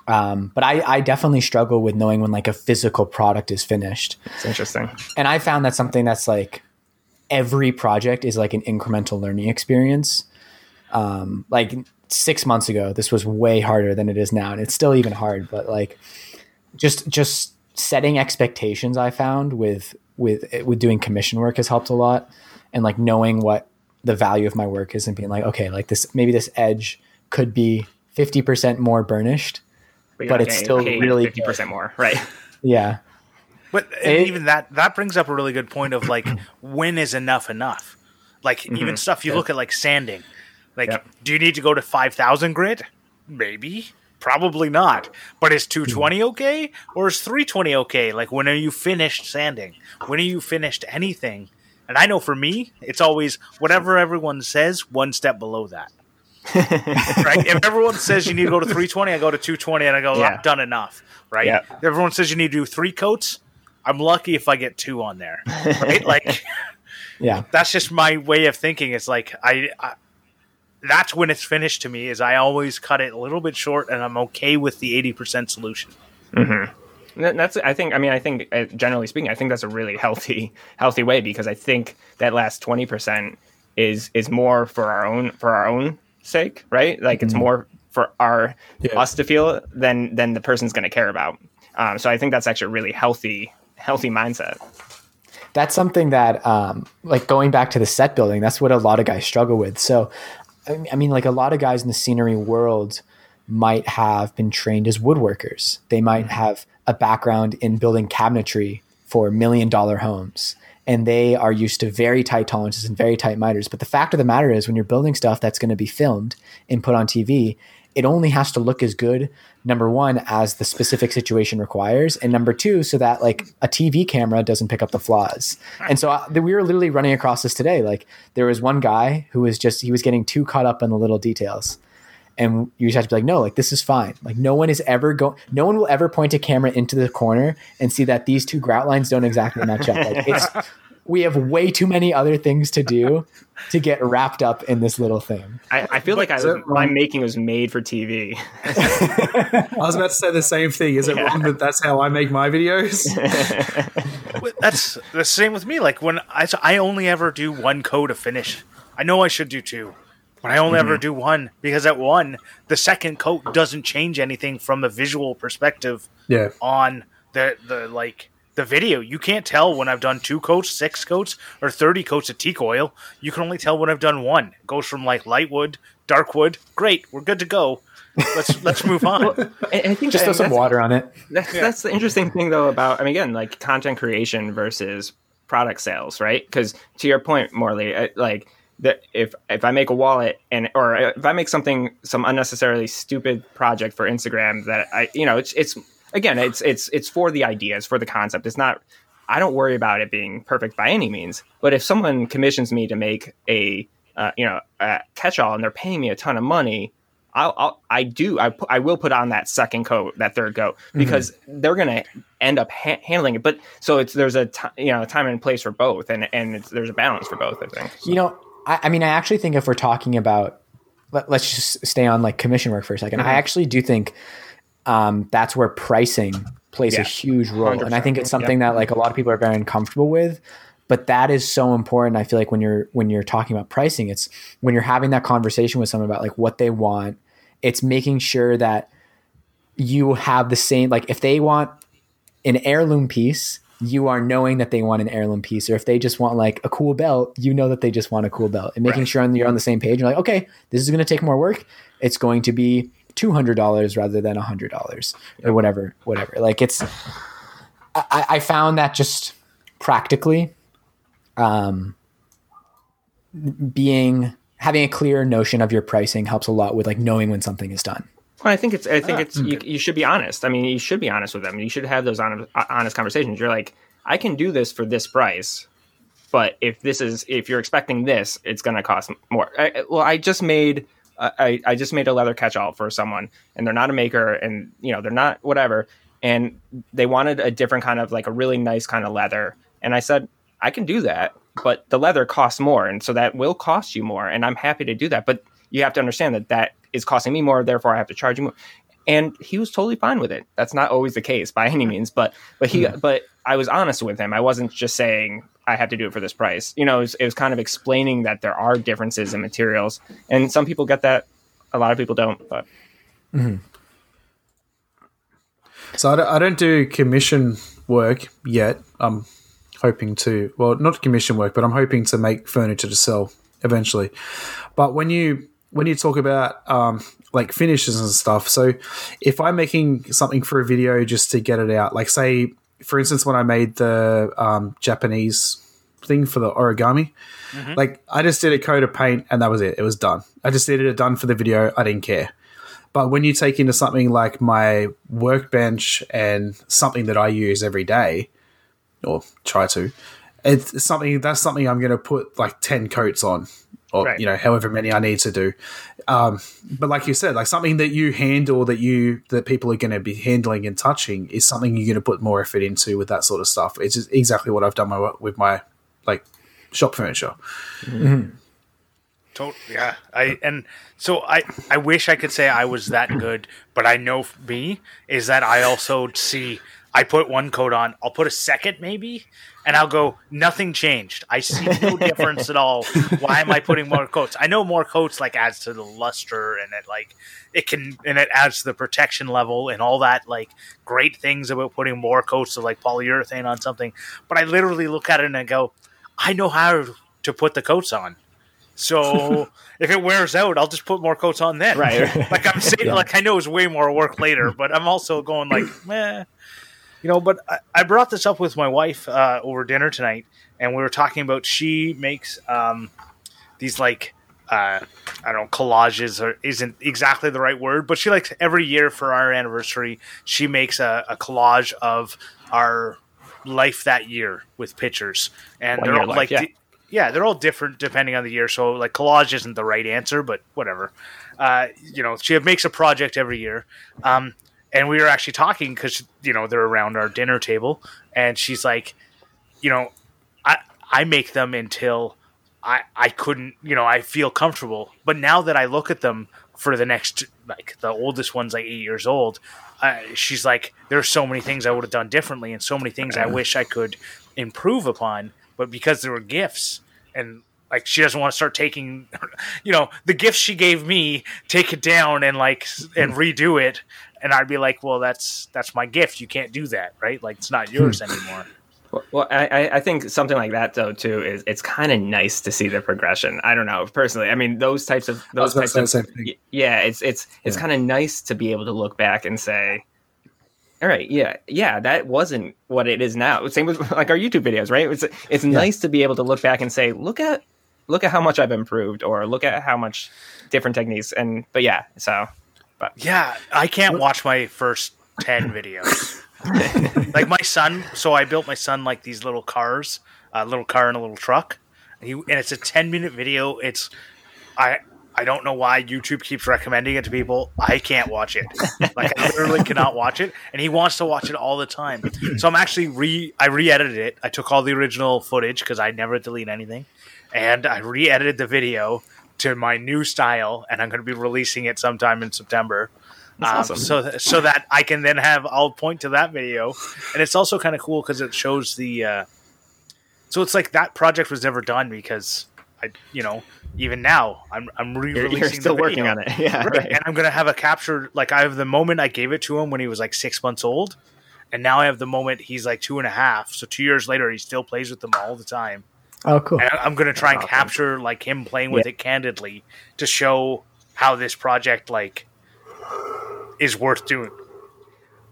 [SPEAKER 2] Um, but I I definitely struggle with knowing when like a physical product is finished,
[SPEAKER 3] it's interesting
[SPEAKER 2] and I found that something that's like every project is like an incremental learning experience. Um, like six months ago, this was way harder than it is now, and it's still even hard. But like just just setting expectations, I found with with with doing commission work has helped a lot, and like knowing what the value of my work is and being like, okay, like this maybe this edge could be fifty percent more burnished.
[SPEAKER 3] you're
[SPEAKER 2] But it's still really
[SPEAKER 3] 50% more right
[SPEAKER 2] Yeah,
[SPEAKER 1] But
[SPEAKER 2] It-
[SPEAKER 1] even that that brings up a really good point of like when is enough enough? Like even mm-hmm. stuff you look at like sanding. Like do you need to go to 5000 grit? Maybe. Probably not. But is 220 mm-hmm. okay or is 320 okay? Like when are you finished sanding? When are you finished anything? And I know for me, it's always whatever everyone says, one step below that. right? If everyone says you need to go to 320, I go to 220 and I go,
[SPEAKER 3] Yeah.
[SPEAKER 1] I've done enough. Right?
[SPEAKER 3] Yeah.
[SPEAKER 1] If everyone says you need to do three coats, I'm lucky if I get two on there. Right? like
[SPEAKER 2] yeah.
[SPEAKER 1] that's just my way of thinking. It's like I, I that's when it's finished to me is I always cut it a little bit short and I'm okay with the 80% solution.
[SPEAKER 3] That- That's I think I mean I think uh, generally speaking I think that's a really healthy healthy way because I think that last 20% is is more for our own for our own sake, right? Like it's more for our
[SPEAKER 4] Yeah.
[SPEAKER 3] us to feel than than the person's going to care about. Um, so I think that's actually a really healthy healthy mindset.
[SPEAKER 2] that's something that um, like going back to the set building that's what a lot of guys struggle with. So I mean- I mean like a lot of guys in the scenery world might have been trained as woodworkers. They might have a background in building cabinetry for million dollar homes and they are used to very tight tolerances and very tight miters but the fact of the matter is when you're building stuff that's going to be filmed and put on tv it only has to look as good number one as the specific situation requires and number two so that like a tv camera doesn't pick up the flaws. And so uh, we were literally running across this today like there was one guy who was just he was getting too caught up in the little details. And you just have to be like no like this is fine. Like no one is ever going, no one will ever point a camera into the corner and see that these two grout lines don't exactly match up. Like it's we have way too many other things to do to get wrapped up in this little thing
[SPEAKER 3] I, I feel like I,
[SPEAKER 4] is
[SPEAKER 3] my making was made for TV.
[SPEAKER 4] I was about to say the same thing. Is it wrong that that's how I make my videos?
[SPEAKER 1] That's the same with me. Like when I, so I only ever do one coat to finish. I know I should do two, but I only ever mm-hmm. do one because at one, the second coat doesn't change anything from a visual perspective
[SPEAKER 4] yeah.
[SPEAKER 1] on the the like the video. You can't tell when I've done two coats, six coats, or thirty coats of teak oil. You can only tell when I've done one. It goes from like light wood, dark wood. Great, we're good to go. Let's let's move on.
[SPEAKER 3] And I think
[SPEAKER 2] just throw some water on it
[SPEAKER 3] That's, that's the interesting thing, though, about I mean, again, like content creation versus product sales, right? Because to your point, Morley, uh, like that if if I make a wallet and or if I make something some unnecessarily stupid project for Instagram that I you know it's it's again it's it's it's for the idea, it's for the concept. It's not. I don't worry about it being perfect by any means. But if someone commissions me to make a uh, you know a catch-all and they're paying me a ton of money, I'll, I'll I do I pu- I will put on that second coat, that third coat, because they're gonna end up ha- handling it. But so it's there's a you know time and place for both, and and it's, there's a balance for both. I think.
[SPEAKER 2] You know, I, I mean, I actually think if we're talking about, let, us just stay on like commission work for a 2nd
[SPEAKER 3] Mm-hmm.
[SPEAKER 2] I actually do think um, that's where pricing plays a huge role, and I think it's something that like a lot of people are very uncomfortable with. But that is so important. I feel like when you're when you're talking about pricing, it's when you're having that conversation with someone about like what they want. It's making sure that you have the same like if they want an heirloom piece, you are knowing that they want an heirloom piece. Or if they just want like a cool belt, you know that they just want a cool belt. And making sure you're on the same page. You're like, okay, this is going to take more work. It's going to be two hundred dollars rather than a hundred dollars or whatever, whatever. Like it's, I, I found that just practically, um, being having a clear notion of your pricing helps a lot with like knowing when something is done.
[SPEAKER 3] Well, I think it's. I think it's. You, you should be honest. I mean, you should be honest with them. You should have those honest, honest conversations. You're like, I can do this for this price, but if this is, if you're expecting this, it's going to cost more. I, well, I just made. I, I just made a leather catch-all for someone, and they're not a maker, and you know they're not whatever, and they wanted a different kind of like a really nice kind of leather, and I said I can do that, but the leather costs more, and so that will cost you more, and I'm happy to do that, but you have to understand that that is costing me more, therefore I have to charge you more. And he was totally fine with it. That's not always the case by any means, but but he hmm. but I was honest with him. I wasn't just saying I have to do it for this price. You know, it was, it was kind of explaining that there are differences in materials, and some people get that, a lot of people don't. But
[SPEAKER 4] So I don't, I don't do commission work yet. I'm hoping to, well, not commission work, but I'm hoping to make furniture to sell eventually. But when you when you talk about um, like finishes and stuff, so if I'm making something for a video just to get it out, like say, for instance, when I made the um, Japanese thing for the origami, like I just did a coat of paint and that was it. It was done. I just did it done for the video. I didn't care. But when you take into something like my workbench and something that I use every day, or try to, it's something that's something I'm going to put like 10 coats on, or,
[SPEAKER 3] Right.
[SPEAKER 4] you know, however many I need to do. Um, but like you said, like something that you handle that you, that people are going to be handling and touching is something you're going to put more effort into with that sort of stuff. It's just exactly what I've done my, with my like shop furniture.
[SPEAKER 1] To- yeah, I and so I I wish I could say I was that good, but I know me is that I also see I put one coat on, I'll put a second maybe, and I'll go nothing changed. I see no difference at all. Why am I putting more coats? I know more coats like adds to the luster and it like it can and it adds to the protection level and all that like great things about putting more coats of like polyurethane on something. But I literally look at it and I go, I know how to put the coats on. So if it wears out, I'll just put more coats on then.
[SPEAKER 3] Right.
[SPEAKER 1] like I'm saying, like I know it's way more work later, but I'm also going like, meh. You know, but I, I brought this up with my wife uh, over dinner tonight, and we were talking about she makes um, these like uh, I don't know, collages or isn't exactly the right word, but she likes every year for our anniversary, she makes a, a collage of our life that year with pictures, and
[SPEAKER 3] One
[SPEAKER 1] they're all
[SPEAKER 3] life,
[SPEAKER 1] like,
[SPEAKER 3] yeah.
[SPEAKER 1] di- yeah, they're all different depending on the year. So like collage isn't the right answer, but whatever. Uh, you know, she makes a project every year. Um, and we were actually talking because you know they're around our dinner table, and she's like, you know, I I make them until I I couldn't, you know, I feel comfortable. But now that I look at them for the next, like the oldest one's like eight years old, uh, she's like, there's so many things I would have done differently, and so many things I wish I could improve upon. But because there were gifts, and like she doesn't want to start taking, you know, the gifts she gave me, take it down and like and hmm. redo it. And I'd be like, well, that's that's my gift. You can't do that, right? Like it's not yours hmm. anymore.
[SPEAKER 3] Well, well I, I- I think something like that though too is it's kind of nice to see the progression. I don't know personally. I mean, those types of those types of
[SPEAKER 4] say the same thing.
[SPEAKER 3] y- yeah, it's it's it's
[SPEAKER 4] Yeah.
[SPEAKER 3] kind of nice to be able to look back and say, all right, yeah, yeah, that wasn't what it is now. Same with like our YouTube videos, right? It's it's nice to be able to look back and say, look at look at how much I've improved, or look at how much different techniques. And but yeah, so but
[SPEAKER 1] Yeah, I can't watch my first 10 videos. like my son, so I built my son like these little cars, a little car and a little truck. And, he, and it's a 10 minute video. It's I I don't know why YouTube keeps recommending it to people. I can't watch it. Like I literally cannot watch it and he wants to watch it all the time. So I'm actually re I re-edited it. I took all the original footage cuz I never delete anything and I re-edited the video to my new style and I'm going to be releasing it sometime in September. Um,
[SPEAKER 3] awesome.
[SPEAKER 1] So so that I can then have I'll point to that video, and it's also kind of cool because it shows the. Uh, so it's like that project was never done because I you know even now I'm I'm
[SPEAKER 3] you're,
[SPEAKER 1] re-releasing
[SPEAKER 3] you're still
[SPEAKER 1] the
[SPEAKER 3] working on it. Yeah,
[SPEAKER 1] Right.
[SPEAKER 3] right.
[SPEAKER 1] And I'm gonna have a capture like I have the moment I gave it to him when he was like six months old, and now I have the moment he's like two and a half. So two years later, he still plays with them all the time.
[SPEAKER 2] Oh, cool.
[SPEAKER 1] And I- I'm gonna try and
[SPEAKER 3] awesome.
[SPEAKER 1] capture like him playing with it candidly to show how this project like is worth doing.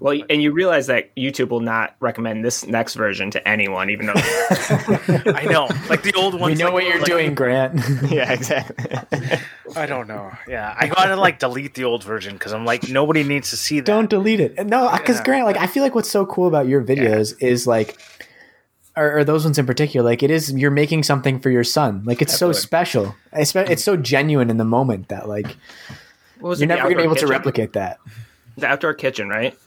[SPEAKER 3] Well, and you realize that YouTube will not recommend this next version to anyone, even though.
[SPEAKER 1] I know, like the old
[SPEAKER 2] We
[SPEAKER 1] ones.
[SPEAKER 2] know
[SPEAKER 1] like-
[SPEAKER 2] what you're
[SPEAKER 1] like-
[SPEAKER 2] doing, Grant.
[SPEAKER 3] yeah, exactly.
[SPEAKER 1] I don't know. Yeah, I gotta like delete the old version because I'm like nobody needs to see that.
[SPEAKER 2] Don't delete it. No, because
[SPEAKER 1] Yeah.
[SPEAKER 2] Grant, like I feel like what's so cool about your videos is like, or, or those ones in particular, like it is you're making something for your son. Like it's so special. It's, it's so genuine in the moment that like
[SPEAKER 3] What was
[SPEAKER 2] you're
[SPEAKER 3] it,
[SPEAKER 2] never gonna be
[SPEAKER 3] outdoor
[SPEAKER 2] able to replicate that.
[SPEAKER 3] the outdoor kitchen, right?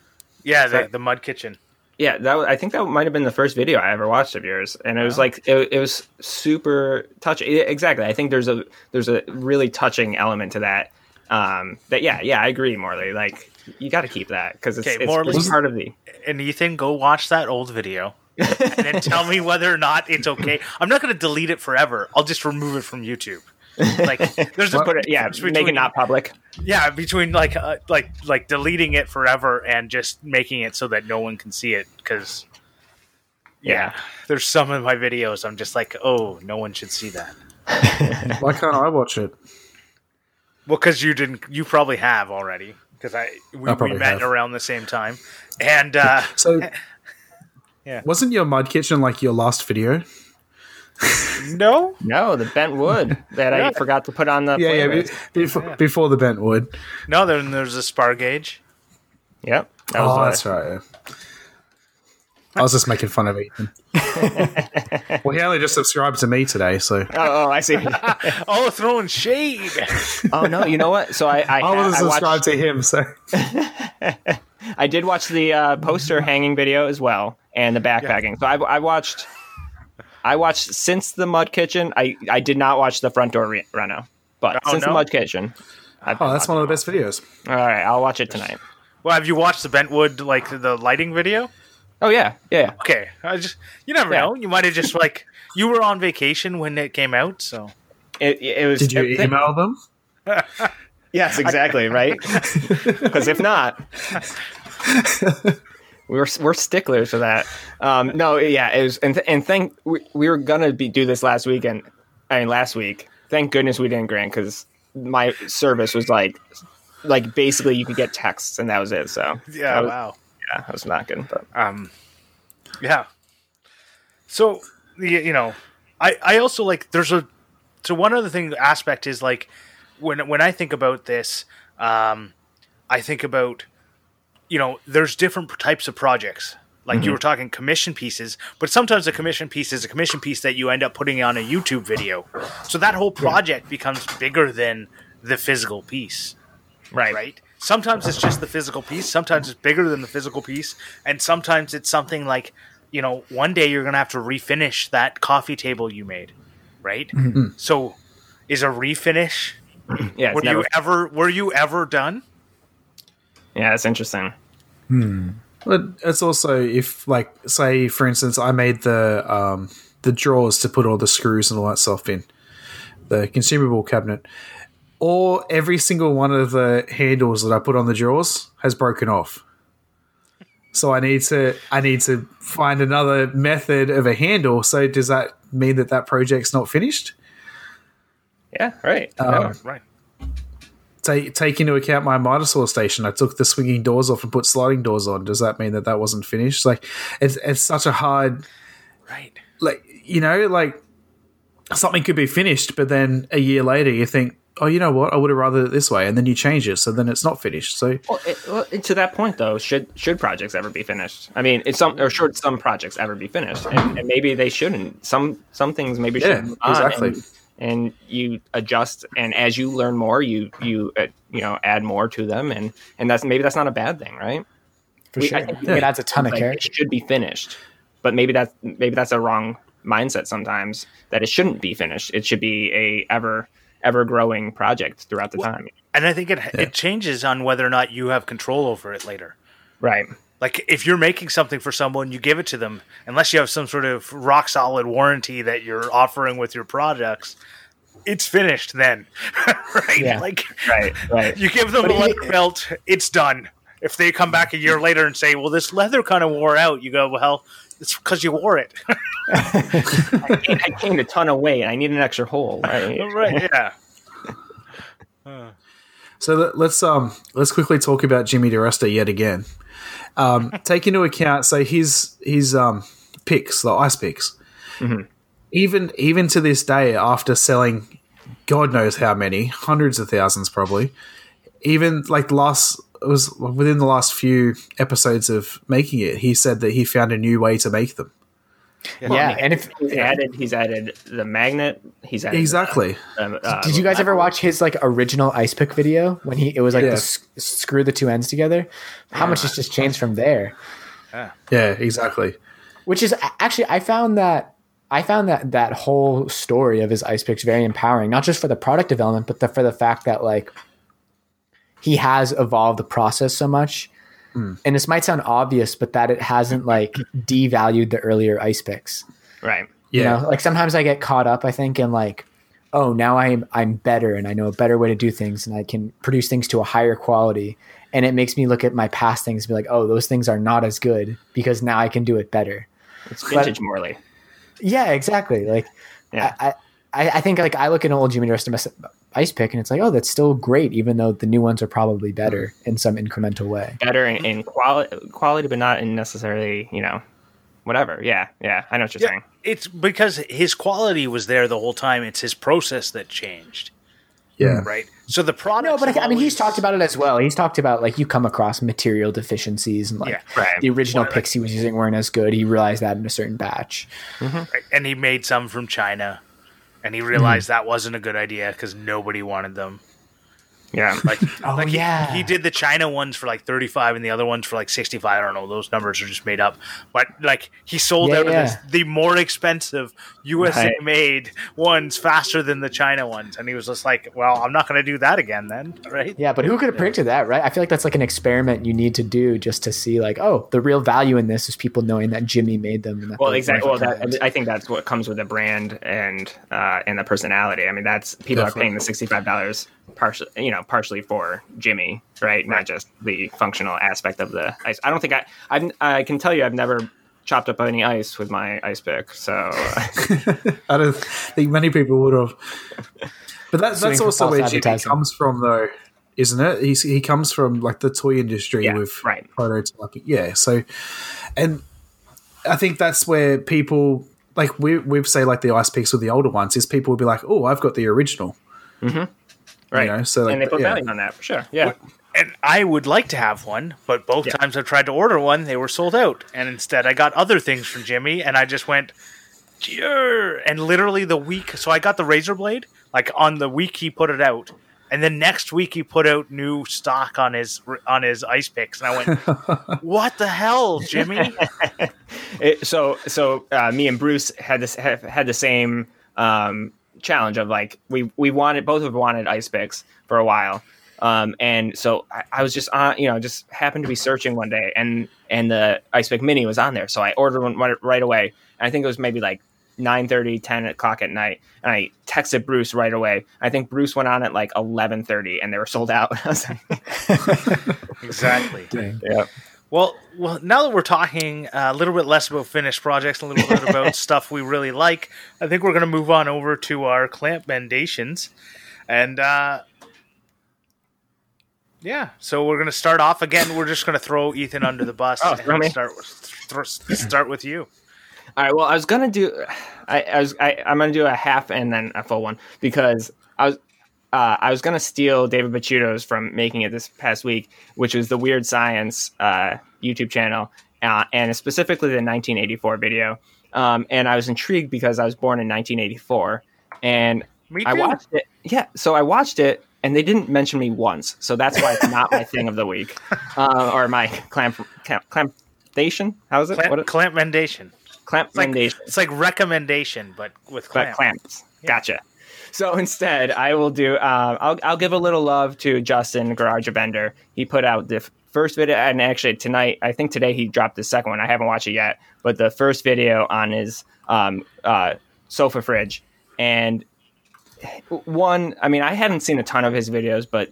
[SPEAKER 1] Yeah, the, the mud kitchen.
[SPEAKER 3] Yeah, that I think that might have been the first video I ever watched of yours, and it was like it, it was super touching. Exactly, I think there's a there's a really touching element to that. Um, that yeah, yeah, I agree, Morley. Like you got to keep that because it's,
[SPEAKER 1] Okay,
[SPEAKER 3] it's,
[SPEAKER 1] Morley-
[SPEAKER 3] it's part of the.
[SPEAKER 1] And Ethan, go watch that old video. And then tell me whether or not it's okay. I'm not going to delete it forever. I'll just remove it from YouTube. Like there's a
[SPEAKER 3] Put it, yeah,
[SPEAKER 1] difference
[SPEAKER 3] make it not public.
[SPEAKER 1] yeah between like uh, like like deleting it forever and just making it so that no one can see it because
[SPEAKER 3] Yeah,
[SPEAKER 1] there's some of my videos I'm just like oh no one should see that.
[SPEAKER 4] Why can't I watch it?
[SPEAKER 1] Well, because you didn't, you probably have already. Because I we,
[SPEAKER 4] I
[SPEAKER 1] we met
[SPEAKER 4] have.
[SPEAKER 1] around the same time, and uh,
[SPEAKER 4] So,
[SPEAKER 1] Yeah.
[SPEAKER 4] wasn't your mud kitchen like your last video?
[SPEAKER 1] no,
[SPEAKER 3] no, the bent wood that I forgot to put on the.
[SPEAKER 4] Yeah, yeah. be- Before, before the bent wood.
[SPEAKER 1] no. Then there's a spar gauge.
[SPEAKER 3] Yep. That was
[SPEAKER 4] Oh, that's right. I was just making fun of Ethan. well, he only just subscribed to me today, so
[SPEAKER 3] Oh, oh, I see.
[SPEAKER 1] Oh, throwing shade.
[SPEAKER 3] oh no, you know what? So I I,
[SPEAKER 4] I wasn't
[SPEAKER 3] I watched-
[SPEAKER 4] to him. So
[SPEAKER 3] I did watch the uh, poster hanging video as well, and the backpacking. So I, I watched, I watched since the Mud Kitchen. I, I did not watch the front door re- reno, but
[SPEAKER 1] Oh,
[SPEAKER 3] since the? Mud Kitchen, I've
[SPEAKER 4] oh, that's one of the best videos.
[SPEAKER 3] all right. I'll watch it tonight.
[SPEAKER 1] Well, have you watched the Bentwood like the lighting video?
[SPEAKER 3] Oh yeah, yeah.
[SPEAKER 1] Okay, I just you never
[SPEAKER 3] Yeah.
[SPEAKER 1] know. You might have just like you were on vacation when it came out, so
[SPEAKER 3] It, it was.
[SPEAKER 4] Did you
[SPEAKER 3] it-
[SPEAKER 4] email them?
[SPEAKER 3] Yes, exactly. Right. Because if not, we're we're sticklers for that. Um, no, yeah, it was, and th- and thank we, we were gonna be do this last weekend. I mean, last week. Thank goodness we didn't grant because my service was like, like basically you could get texts and that was it. So
[SPEAKER 1] yeah.
[SPEAKER 3] was,
[SPEAKER 1] wow.
[SPEAKER 3] yeah, I was not good. But
[SPEAKER 1] Um, yeah. So you, you know, I I also like there's a so one other thing aspect is like when when I think about this, um, I think about you know there's different types of projects. Like you mm-hmm. were talking commission pieces, but sometimes a commission piece is a commission piece that you end up putting on a YouTube video. So that whole project becomes bigger than the physical piece
[SPEAKER 3] Right.
[SPEAKER 1] right? Sometimes it's just the physical piece, sometimes it's bigger than the physical piece, and sometimes it's something like, you know, one day you're going to have to refinish that coffee table you made, right? Mm-hmm. So is a refinish
[SPEAKER 3] Yeah.
[SPEAKER 1] Were
[SPEAKER 3] never,
[SPEAKER 1] you ever were you ever done?
[SPEAKER 3] yeah. That's interesting.
[SPEAKER 4] But it's also if, like, say for instance, I made the um, the drawers to put all the screws and all that stuff in the consumable cabinet. Or every single one of the handles that I put on the drawers has broken off. So I need to I need to find another method of a handle. So does that mean that that project's not finished?
[SPEAKER 3] Yeah. Right.
[SPEAKER 4] Um,
[SPEAKER 3] No.
[SPEAKER 1] Right.
[SPEAKER 4] Take take into account my miter saw station. I took the swinging doors off and put sliding doors on. Does that mean that that wasn't finished? Like, it's it's such a hard
[SPEAKER 1] Right.
[SPEAKER 4] like you know like something could be finished, but then a year later you think, oh, you know what? I would have rather it this way, and then you change it, so then it's not finished. So
[SPEAKER 3] Well, it, well, to that point, though, should should projects ever be finished? I mean, it's some or should some projects ever be finished? And, and maybe they shouldn't. Some some things maybe
[SPEAKER 4] Yeah,
[SPEAKER 3] should
[SPEAKER 4] exactly.
[SPEAKER 3] And, and you adjust, and as you learn more, you you uh, you know add more to them, and and that's maybe that's not a bad thing, right?
[SPEAKER 2] for
[SPEAKER 3] We-
[SPEAKER 2] sure.
[SPEAKER 3] I think
[SPEAKER 2] it adds a ton of
[SPEAKER 3] Like,
[SPEAKER 2] character.
[SPEAKER 3] It should be finished, but maybe that's maybe that's a wrong mindset sometimes. That it shouldn't be finished. It should be a ever ever growing project throughout the time.
[SPEAKER 1] And I think it it changes on whether or not you have control over it later.
[SPEAKER 3] Right.
[SPEAKER 1] Like if you're making something for someone, you give it to them, unless you have some sort of rock solid warranty that you're offering with your products, it's finished then. right?
[SPEAKER 2] Yeah.
[SPEAKER 1] Like
[SPEAKER 3] Right. Right.
[SPEAKER 1] you give them
[SPEAKER 2] But
[SPEAKER 1] a
[SPEAKER 2] he-
[SPEAKER 1] leather belt, it's done. If they come back a year later and say, "Well, this leather kind of wore out," you go, "Well, it's because you wore it."
[SPEAKER 3] I gained- I gained a ton of weight. I need an extra hole. Right.
[SPEAKER 1] right? Yeah.
[SPEAKER 4] So let- let's um let's quickly talk about Jimmy DeResta yet again. Um, take into account so his his um picks, the ice picks. Even even to this day, after selling God knows how many hundreds of thousands, probably even like the last it was within the last few episodes of making it, he said that he found a new way to make them.
[SPEAKER 2] Yeah, and if
[SPEAKER 3] He's added. He's added the magnet. He's added.
[SPEAKER 4] Exactly.
[SPEAKER 3] um, uh,
[SPEAKER 2] did you guys ever watch his like original ice pick video when he it was like
[SPEAKER 4] Yeah.
[SPEAKER 2] the s- screw the two ends together? How much has just changed from there?
[SPEAKER 4] Yeah, exactly.
[SPEAKER 2] Which is actually I found that I found that that whole story of his ice picks very empowering, not just for the product development, but the, for the fact that like he has evolved the process so much. Hmm. And this might sound obvious, but that it hasn't like devalued the earlier ice picks.
[SPEAKER 3] Right.
[SPEAKER 2] You
[SPEAKER 4] Yeah.
[SPEAKER 2] know, like sometimes I get caught up, I think, in like, oh, now I'm I'm better and I know a better way to do things and I can produce things to a higher quality. And it makes me look at my past things and be like, oh, those things are not as good because now I can do it better.
[SPEAKER 3] It's vintage Morley.
[SPEAKER 2] Yeah, exactly. Like
[SPEAKER 3] Yeah.
[SPEAKER 2] I, I, I think like I look at an old Jimmy DeResta ice pick and it's like, oh, that's still great, even though the new ones are probably better mm. in some incremental way.
[SPEAKER 3] Better in, in quality, quality, but not in necessarily. You know, whatever. Yeah. Yeah. I know what you're
[SPEAKER 1] Yeah,
[SPEAKER 3] saying.
[SPEAKER 1] it's because his quality was there the whole time. It's his process that changed,
[SPEAKER 4] Yeah. Mm.
[SPEAKER 1] right? So the product.
[SPEAKER 2] No, but I, I mean, he's talked about it as well. He's talked about like you come across material deficiencies and like
[SPEAKER 1] Yeah,
[SPEAKER 3] right.
[SPEAKER 2] the original
[SPEAKER 1] Well,
[SPEAKER 2] picks he was using weren't as good. He realized that in a certain batch. Mm-hmm.
[SPEAKER 1] and he made some from China, and he hmm. realized that wasn't a good idea because nobody wanted them.
[SPEAKER 3] Yeah.
[SPEAKER 1] Like,
[SPEAKER 2] Oh
[SPEAKER 1] like
[SPEAKER 2] yeah,
[SPEAKER 1] he, did the China ones for like thirty five, and the other ones for like sixty five. I don't know; those numbers are just made up. But like, he sold
[SPEAKER 2] Yeah,
[SPEAKER 1] out of this, the more expensive USA
[SPEAKER 3] Right.
[SPEAKER 1] made ones faster than the China ones, and he was just like, "Well, I'm not going to do that again, then, right?"
[SPEAKER 2] Yeah, but who could have predicted that, right? I feel like that's like an experiment you need to do just to see, like, oh, the real value in this is people knowing that Jimmy made them. And
[SPEAKER 3] Well, exactly. Well, that, I think that's what comes with the brand and uh, and the personality. I mean, that's people are paying the sixty five dollars partially, you know, partially for Jimmy, right? Not just the functional aspect of the ice. I don't think I I I can tell you I've never chopped up any ice with my ice pick. So
[SPEAKER 4] I don't think many people would have. But that, that's also where Jimmy comes from, though, isn't it? He's, he comes from like the toy industry
[SPEAKER 3] Yeah,
[SPEAKER 4] with
[SPEAKER 3] right.
[SPEAKER 4] prototyping. Yeah, so and I think that's where people like we we say like the ice picks with the older ones is people will be like, oh, I've got the original. Mm-hmm.
[SPEAKER 3] Right.
[SPEAKER 4] know, so, like,
[SPEAKER 3] and they put
[SPEAKER 4] yeah.
[SPEAKER 3] value on that for sure. Yeah.
[SPEAKER 1] And I would like to have one, but both
[SPEAKER 3] Yeah.
[SPEAKER 1] times I've tried to order one, they were sold out. And instead, I got other things from Jimmy, and I just went, "Sure." And literally the week, so I got the razor blade like on the week he put it out, and then next week he put out new stock on his on his ice picks, and I went, "What the hell, Jimmy?"
[SPEAKER 3] It, so so uh, me and Bruce had this had, had the same um, challenge of like we we wanted both of wanted ice picks for a while. Um, and so I, I was just on, you know, just happened to be searching one day, and and the ice pick mini was on there, so I ordered one right, right away. And I think it was maybe like 9 30 10 o'clock at night, and I texted Bruce right away. I think Bruce went on at like eleven thirty, and they were sold out. I was like,
[SPEAKER 1] exactly.
[SPEAKER 3] yeah,
[SPEAKER 1] Well, well, now that we're talking a little bit less about finished projects, and a little bit about stuff we really like, I think we're going to move on over to our clamp mendations, and uh, yeah, so we're going to start off again. We're just going to throw Ethan under the bus
[SPEAKER 3] Oh,
[SPEAKER 1] and start with, thro- start with you.
[SPEAKER 3] All right. Well, I was gonna do. I, I was. I, I'm gonna do a half and then a full one because I was. Uh, I was gonna steal David Picciuto's from making it this past week, which was the Weird Science uh, YouTube channel, uh, and specifically the 1984 video. Um, and I was intrigued because I was born in 1984, and
[SPEAKER 1] Me
[SPEAKER 3] I watched it. Yeah, so I watched it, and they didn't mention me once, so that's why it's not my thing of the week, uh, or my clamp clamp. How is it?
[SPEAKER 1] Clamp,
[SPEAKER 3] What?
[SPEAKER 1] clamp mendation.
[SPEAKER 3] Clamp
[SPEAKER 1] It's like,
[SPEAKER 3] recommendation
[SPEAKER 1] it's like recommendation, but with
[SPEAKER 3] but
[SPEAKER 1] clamp.
[SPEAKER 3] clamps. Gotcha. So instead, I will do. Uh, I'll I'll give a little love to Justin Garage Bender. He put out the first video, and actually tonight, I think today he dropped the second one. I haven't watched it yet, but the first video on his um, uh, sofa fridge, and one. I mean, I hadn't seen a ton of his videos, but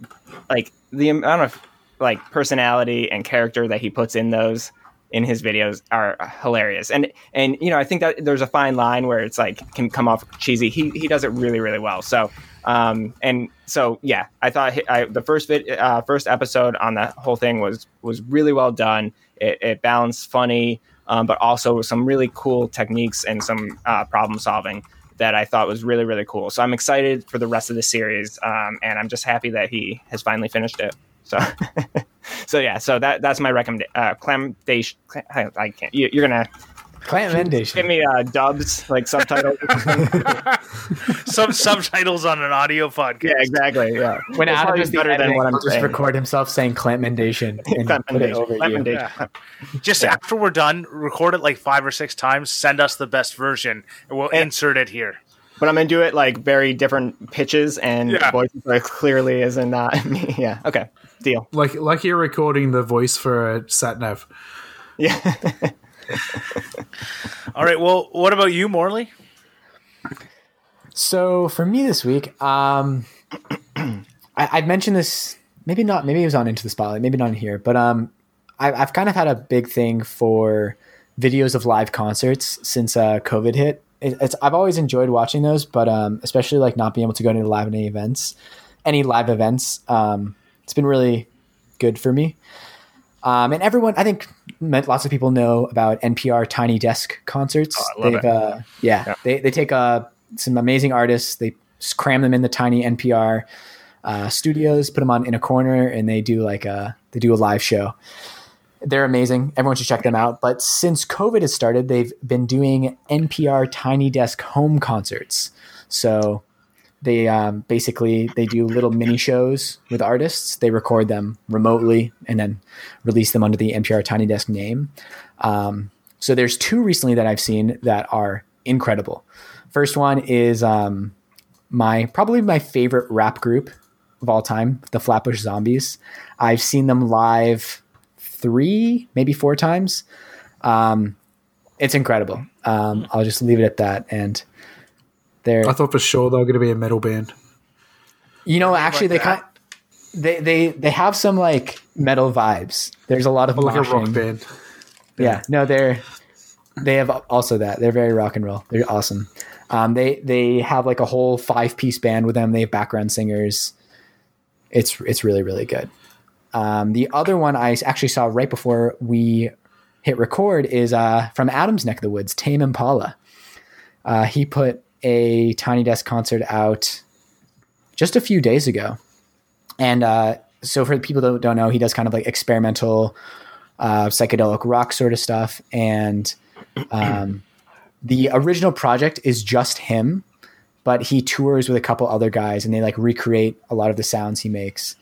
[SPEAKER 3] like the amount of like personality and character that he puts in those in his videos are hilarious. And and you know, I think that there's a fine line where it's like can come off cheesy. He he does it really really well. So um and so yeah, I thought I, the first vid, uh, first episode on that whole thing was was really well done. It, it balanced funny, um, but also some really cool techniques and some uh, problem solving that I thought was really really cool. So I'm excited for the rest of the series, um, and I'm just happy that he has finally finished it. So, so yeah, so that that's my recommendation. Uh, clamdation. I, I can't. You, you're gonna
[SPEAKER 2] Clamp
[SPEAKER 3] give me uh, dubs like subtitles.
[SPEAKER 1] Some subtitles on an audio podcast.
[SPEAKER 3] yeah, exactly. Yeah,
[SPEAKER 2] when
[SPEAKER 3] It's
[SPEAKER 2] Adam is the
[SPEAKER 3] better than what I'm
[SPEAKER 2] just
[SPEAKER 3] saying.
[SPEAKER 2] record himself saying Clamp Mendation and put it over you.
[SPEAKER 3] Clamdation.
[SPEAKER 1] Just
[SPEAKER 3] Yeah.
[SPEAKER 1] after we're done, record it like five or six times. Send us the best version, and we'll
[SPEAKER 3] And-
[SPEAKER 1] insert it here.
[SPEAKER 3] But I'm gonna do it like very different pitches and
[SPEAKER 1] Yeah.
[SPEAKER 3] voices like clearly as in not me. Yeah. Okay. Deal.
[SPEAKER 4] Like like you're recording the voice for a sat nav.
[SPEAKER 3] Yeah.
[SPEAKER 1] All right. Well, what about you, Morley?
[SPEAKER 2] So for me this week, um, I, I'd mentioned this. Maybe not. Maybe it was on Into the Spotlight. Maybe not in here. But um, I, I've kind of had a big thing for videos of live concerts since uh, COVID hit. It, it's I've always enjoyed watching those, but um, especially like not being able to go to live any events, any live events. Um, it's been really good for me. Um, and everyone, I think, meant lots of people know about NPR Tiny Desk concerts.
[SPEAKER 3] Oh, I love
[SPEAKER 2] They've,
[SPEAKER 3] it.
[SPEAKER 2] Uh, yeah,
[SPEAKER 3] Yeah.
[SPEAKER 2] they they take uh, some amazing artists, they cram them in the tiny NPR uh, studios, put them on in a corner, and they do like a they do a live show. They're amazing. Everyone should check them out. But since COVID has started, they've been doing NPR Tiny Desk home concerts. So they um, basically they do little mini shows with artists. They record them remotely and then release them under the NPR Tiny Desk name. Um, so there's two recently that I've seen that are incredible. First one is um, my probably my favorite rap group of all time, the Flatbush Zombies. I've seen them live three, maybe four times. Um, it's incredible. Um, I'll just leave it at that. And they're
[SPEAKER 4] I thought for sure they were going to be a metal band.
[SPEAKER 2] you know, actually,
[SPEAKER 1] like
[SPEAKER 2] they kind they they they have some like metal vibes. There's a lot of
[SPEAKER 4] Or like a rock
[SPEAKER 2] moshing.
[SPEAKER 4] band.
[SPEAKER 2] Yeah, no, they're they have also that. They're very rock and roll. They're awesome. Um, they they have like a whole five piece band with them. They have background singers. It's it's really really good. Um, the other one I actually saw right before we hit record is uh, from Adam's neck of the woods, Tame Impala. Uh, he put a Tiny Desk concert out just a few days ago, and uh, so for the people that don't know, he does kind of like experimental uh, psychedelic rock sort of stuff, and um, the original project is just him, but he tours with a couple other guys, and they like recreate a lot of the sounds he makes,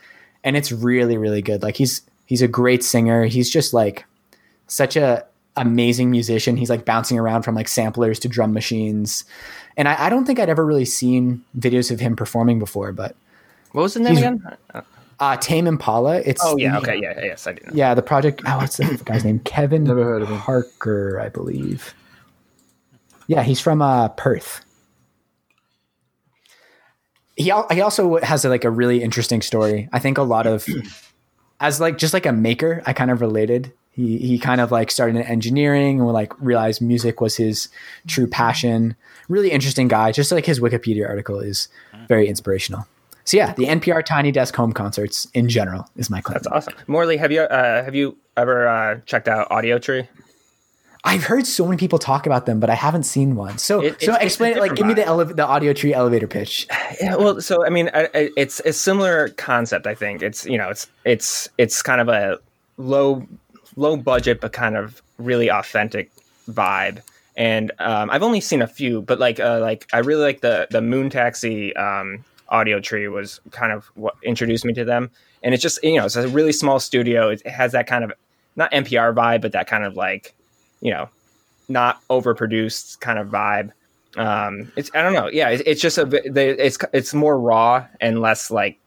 [SPEAKER 2] and it's really really good. Like he's he's a great singer. He's just like such a amazing musician. He's like bouncing around from like samplers to drum machines. And I, I don't think I'd ever really seen videos of him performing before, but
[SPEAKER 3] What was the name again?
[SPEAKER 2] uh, Tame Impala. It's
[SPEAKER 3] Oh yeah,
[SPEAKER 2] the-
[SPEAKER 3] okay, yeah, yes, I do. Know.
[SPEAKER 2] yeah. The project. Oh, what's the guy's name? Kevin.
[SPEAKER 4] Never heard of him.
[SPEAKER 2] Parker, I believe. Yeah, he's from uh, Perth. He al- he also has like a really interesting story. I think a lot of as like just like a maker, I kind of related. He he kind of like started in engineering and like realized music was his true passion. Really interesting guy. Just like his Wikipedia article is very inspirational. So yeah, the NPR Tiny Desk home concerts in general is my claim.
[SPEAKER 3] That's awesome. Morley, have you uh, have you ever uh, checked out Audio Tree?
[SPEAKER 2] I've heard so many people talk about them, but I haven't seen one. So,
[SPEAKER 3] It-
[SPEAKER 2] so explain it. Like, give me the ele- the audio tree elevator pitch.
[SPEAKER 3] Yeah, well, so I mean, I, I, it's a similar concept. I think it's you know, it's it's it's kind of a low low budget but kind of really authentic vibe. And um, I've only seen a few, but like uh, like I really like the the Moon Taxi um, audio tree was kind of what introduced me to them. And it's just you know, it's a really small studio. It has that kind of not NPR vibe, but that kind of like you know, not overproduced kind of vibe. Um it's i don't know. Yeah it's, it's just a bit they, it's it's more raw and less like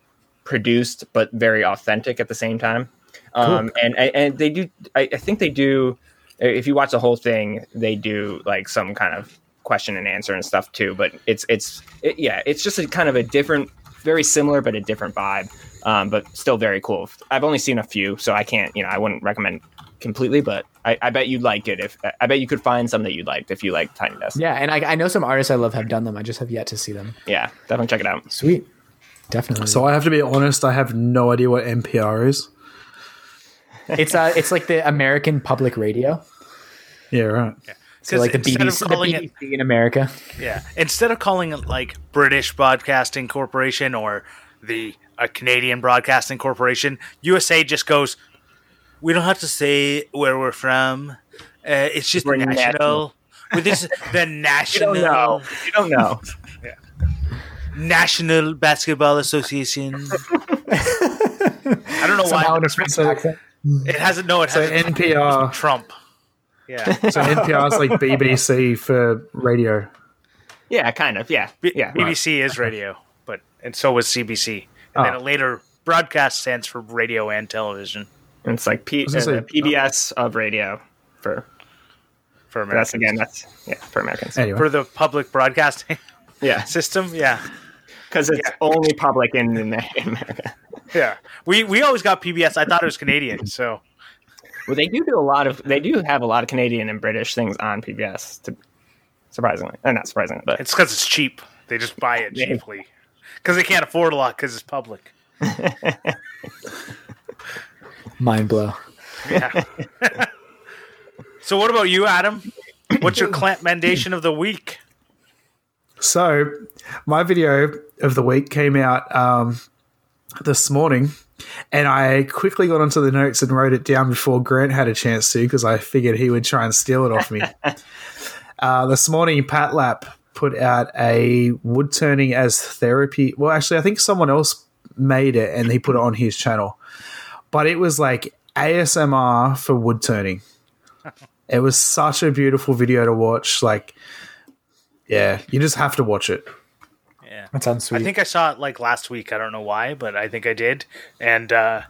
[SPEAKER 3] produced but very authentic at the same time. Um and and and they do I, I think they do if you watch the whole thing they do like some kind of question and answer and stuff too but it's it's it, yeah it's just a kind of a different very similar but a different vibe um but still very cool i've only seen a few so i can't you know i wouldn't recommend completely but i, I bet you'd like it if i bet you could find some that you liked if you like tiny desk
[SPEAKER 2] Yeah, and I, I know some artists I love have done them. I just have yet to see them.
[SPEAKER 3] yeah, definitely check it out.
[SPEAKER 2] Sweet, definitely.
[SPEAKER 4] So I have to be honest, I have no idea what NPR is.
[SPEAKER 2] it's uh, it's like the American public radio.
[SPEAKER 4] Yeah, right.
[SPEAKER 2] So like the BBC,
[SPEAKER 1] of
[SPEAKER 2] the BBC
[SPEAKER 1] it
[SPEAKER 2] in America.
[SPEAKER 1] Yeah. Instead of calling it like British Broadcasting Corporation or the uh, Canadian Broadcasting Corporation, USA just goes, we don't have to say where we're from. Uh, it's just
[SPEAKER 3] We're
[SPEAKER 1] national.
[SPEAKER 3] national.
[SPEAKER 1] With this, the national
[SPEAKER 3] You don't know. You don't know.
[SPEAKER 1] National Basketball Association. I don't know
[SPEAKER 2] Somehow
[SPEAKER 1] why
[SPEAKER 2] in a French
[SPEAKER 4] So-
[SPEAKER 2] accent.
[SPEAKER 1] it hasn't. No, it
[SPEAKER 4] So
[SPEAKER 1] hasn't.
[SPEAKER 4] NPR,
[SPEAKER 1] Trump. Yeah.
[SPEAKER 4] so NPR is like BBC for radio.
[SPEAKER 3] Yeah, kind of. Yeah,
[SPEAKER 1] B-
[SPEAKER 3] yeah.
[SPEAKER 1] BBC is radio, but and so was CBC. And then
[SPEAKER 4] Oh.
[SPEAKER 1] it later broadcast stands for radio and television
[SPEAKER 3] And it's like P- uh,
[SPEAKER 4] say-
[SPEAKER 3] PBS of radio for
[SPEAKER 1] for
[SPEAKER 3] that's
[SPEAKER 1] Americans.
[SPEAKER 3] again that's yeah for Americans.
[SPEAKER 4] Anyway,
[SPEAKER 1] for the public broadcasting
[SPEAKER 3] Yeah,
[SPEAKER 1] system. Yeah,
[SPEAKER 3] because it's
[SPEAKER 1] Yeah.
[SPEAKER 3] only public in, in, in America.
[SPEAKER 1] yeah. We we always got PBS. I thought it was Canadian. So
[SPEAKER 3] Well, they do do a lot of they do have a lot of Canadian and British things on PBS. To, surprisingly, or not surprisingly, but
[SPEAKER 1] it's because it's cheap. They just buy it cheaply because they can't afford a lot because it's public.
[SPEAKER 2] Mind blow.
[SPEAKER 1] Yeah. so what about you, Adam? What's your clamp mandation of the week?
[SPEAKER 4] so my video of the week came out um, this morning, and I quickly got onto the notes and wrote it down before Grant had a chance to because I figured he would try and steal it off me. uh, this morning, Pat Lap put out a wood turning as therapy. Well, actually, I think someone else made it and he put it on his channel, but it was like ASMR for wood turning. It was such a beautiful video to watch. Like, yeah, you just have to watch it.
[SPEAKER 1] Yeah.
[SPEAKER 2] That sounds sweet.
[SPEAKER 1] I think I saw it like last week. I don't know why, but I think I did, and uh,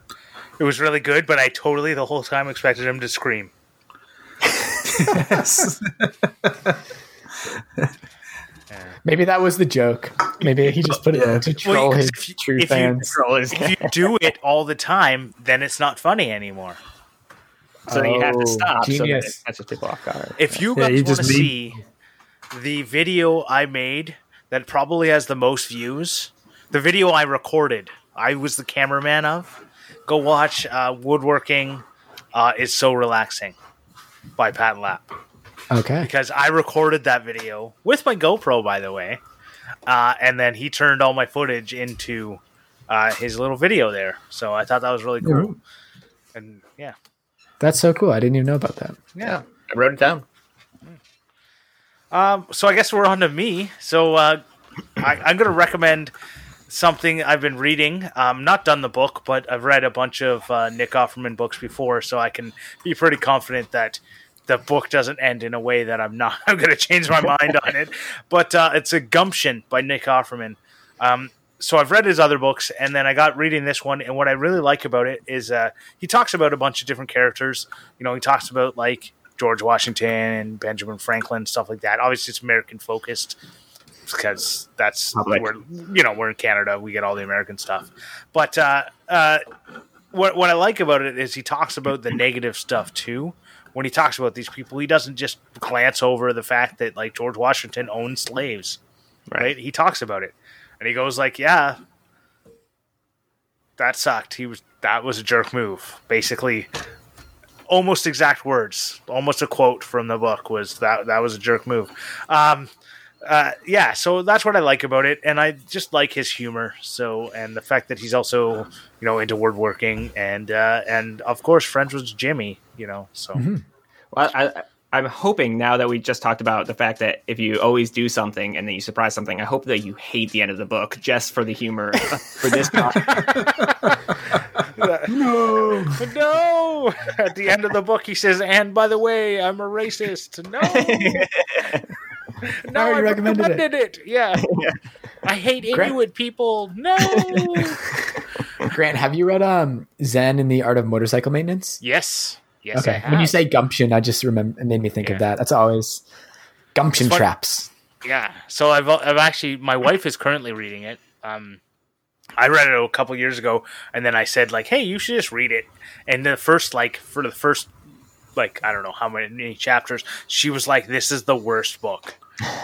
[SPEAKER 1] it was really good. But I totally the whole time expected him to scream.
[SPEAKER 2] Maybe that was the joke. Maybe he just put it
[SPEAKER 4] Yeah.
[SPEAKER 2] to troll
[SPEAKER 1] Well,
[SPEAKER 2] his
[SPEAKER 1] if you-
[SPEAKER 2] true
[SPEAKER 1] if you-
[SPEAKER 2] fans.
[SPEAKER 1] If you do it all the time, then it's not funny anymore.
[SPEAKER 3] so then you have to
[SPEAKER 2] Oh,
[SPEAKER 3] stop. So that
[SPEAKER 2] genius.
[SPEAKER 3] it catches people off guard.
[SPEAKER 1] If you
[SPEAKER 4] Yeah,
[SPEAKER 1] guys
[SPEAKER 4] you
[SPEAKER 1] want to see the video I made that probably has the most views, the video I recorded, I was the cameraman of. Go watch uh, "Woodworking uh, is So Relaxing" by Pat Lap.
[SPEAKER 2] Okay.
[SPEAKER 1] because I recorded that video with my GoPro, by the way, uh, and then he turned all my footage into uh, his little video there. So I thought that was really cool.
[SPEAKER 2] Ooh.
[SPEAKER 1] And yeah,
[SPEAKER 2] That's so cool. I didn't even know about that.
[SPEAKER 1] yeah.
[SPEAKER 5] I wrote it down.
[SPEAKER 1] Um, so I guess we're on to me. So uh, I, I'm going to recommend something I've been reading. Um, not done the book, but I've read a bunch of uh, Nick Offerman books before, so I can be pretty confident that the book doesn't end in a way that I'm not. I'm going to change my mind on it. But uh, it's a Gumption by Nick Offerman. Um, so I've read his other books, and then I got reading this one. And what I really like about it is uh, he talks about a bunch of different characters. You know, he talks about like George Washington and Benjamin Franklin, stuff like that. Obviously, it's American focused because that's
[SPEAKER 3] Public.
[SPEAKER 1] where you know we're in Canada. We get all the American stuff. But uh, uh, what what I like about it is he talks about the negative stuff too. When he talks about these people, he doesn't just glance over the fact that like George Washington owned slaves. Right? He talks about it, and he goes like, "Yeah, that sucked. He was that was a jerk move." Basically, almost exact words, almost a quote from the book was that that was a jerk move. Um, uh, yeah, so that's what I like about it, and I just like his humor. So, and the fact that he's also, you know, into woodworking, and uh, and of course, friends with Jimmy. You know, so
[SPEAKER 3] Well, I, I, I'm hoping now that we just talked about the fact that if you always do something and then you surprise something, I hope that you hate the end of the book just for the humor for this.
[SPEAKER 1] no, no. At the end of the book, he says, "And by the way, I'm a racist." No, no,
[SPEAKER 2] I
[SPEAKER 1] I
[SPEAKER 2] recommended it.
[SPEAKER 1] recommended it. Yeah. I hate
[SPEAKER 2] Great.
[SPEAKER 1] Inuit people. No.
[SPEAKER 2] Grant, have you read um Zen in the Art of Motorcycle Maintenance?
[SPEAKER 1] yes. Yes. I
[SPEAKER 2] okay. When you say gumption, I just remember it made me think
[SPEAKER 1] Yeah.
[SPEAKER 2] of that. That's always gumption traps.
[SPEAKER 1] Yeah. So I've I've actually my wife is currently reading it. Um I read it a couple years ago and then I said like, "Hey, you should just read it." And the first like for the first like I don't know how many chapters, she was like, "This is the worst book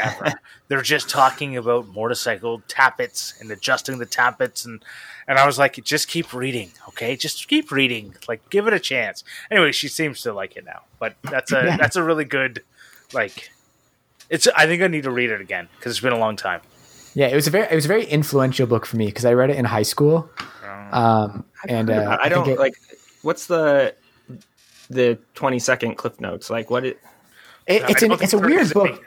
[SPEAKER 1] ever." They're just talking about motorcycle tappets and adjusting the tappets and and I was like, "Just keep reading, okay? Just keep reading. Like give it a chance." Anyway, she seems to like it now. But that's a
[SPEAKER 2] Yeah.
[SPEAKER 1] that's a really good like it's. I think I need to read it again because it's been a long time.
[SPEAKER 2] Yeah, it was a very it was a very influential book for me because I read it in high school. Um, and uh,
[SPEAKER 3] I don't
[SPEAKER 2] think it-
[SPEAKER 3] like. What's the the 20 second cliff notes? Like what it?
[SPEAKER 2] It, it's an, it's a weird
[SPEAKER 1] there's
[SPEAKER 2] book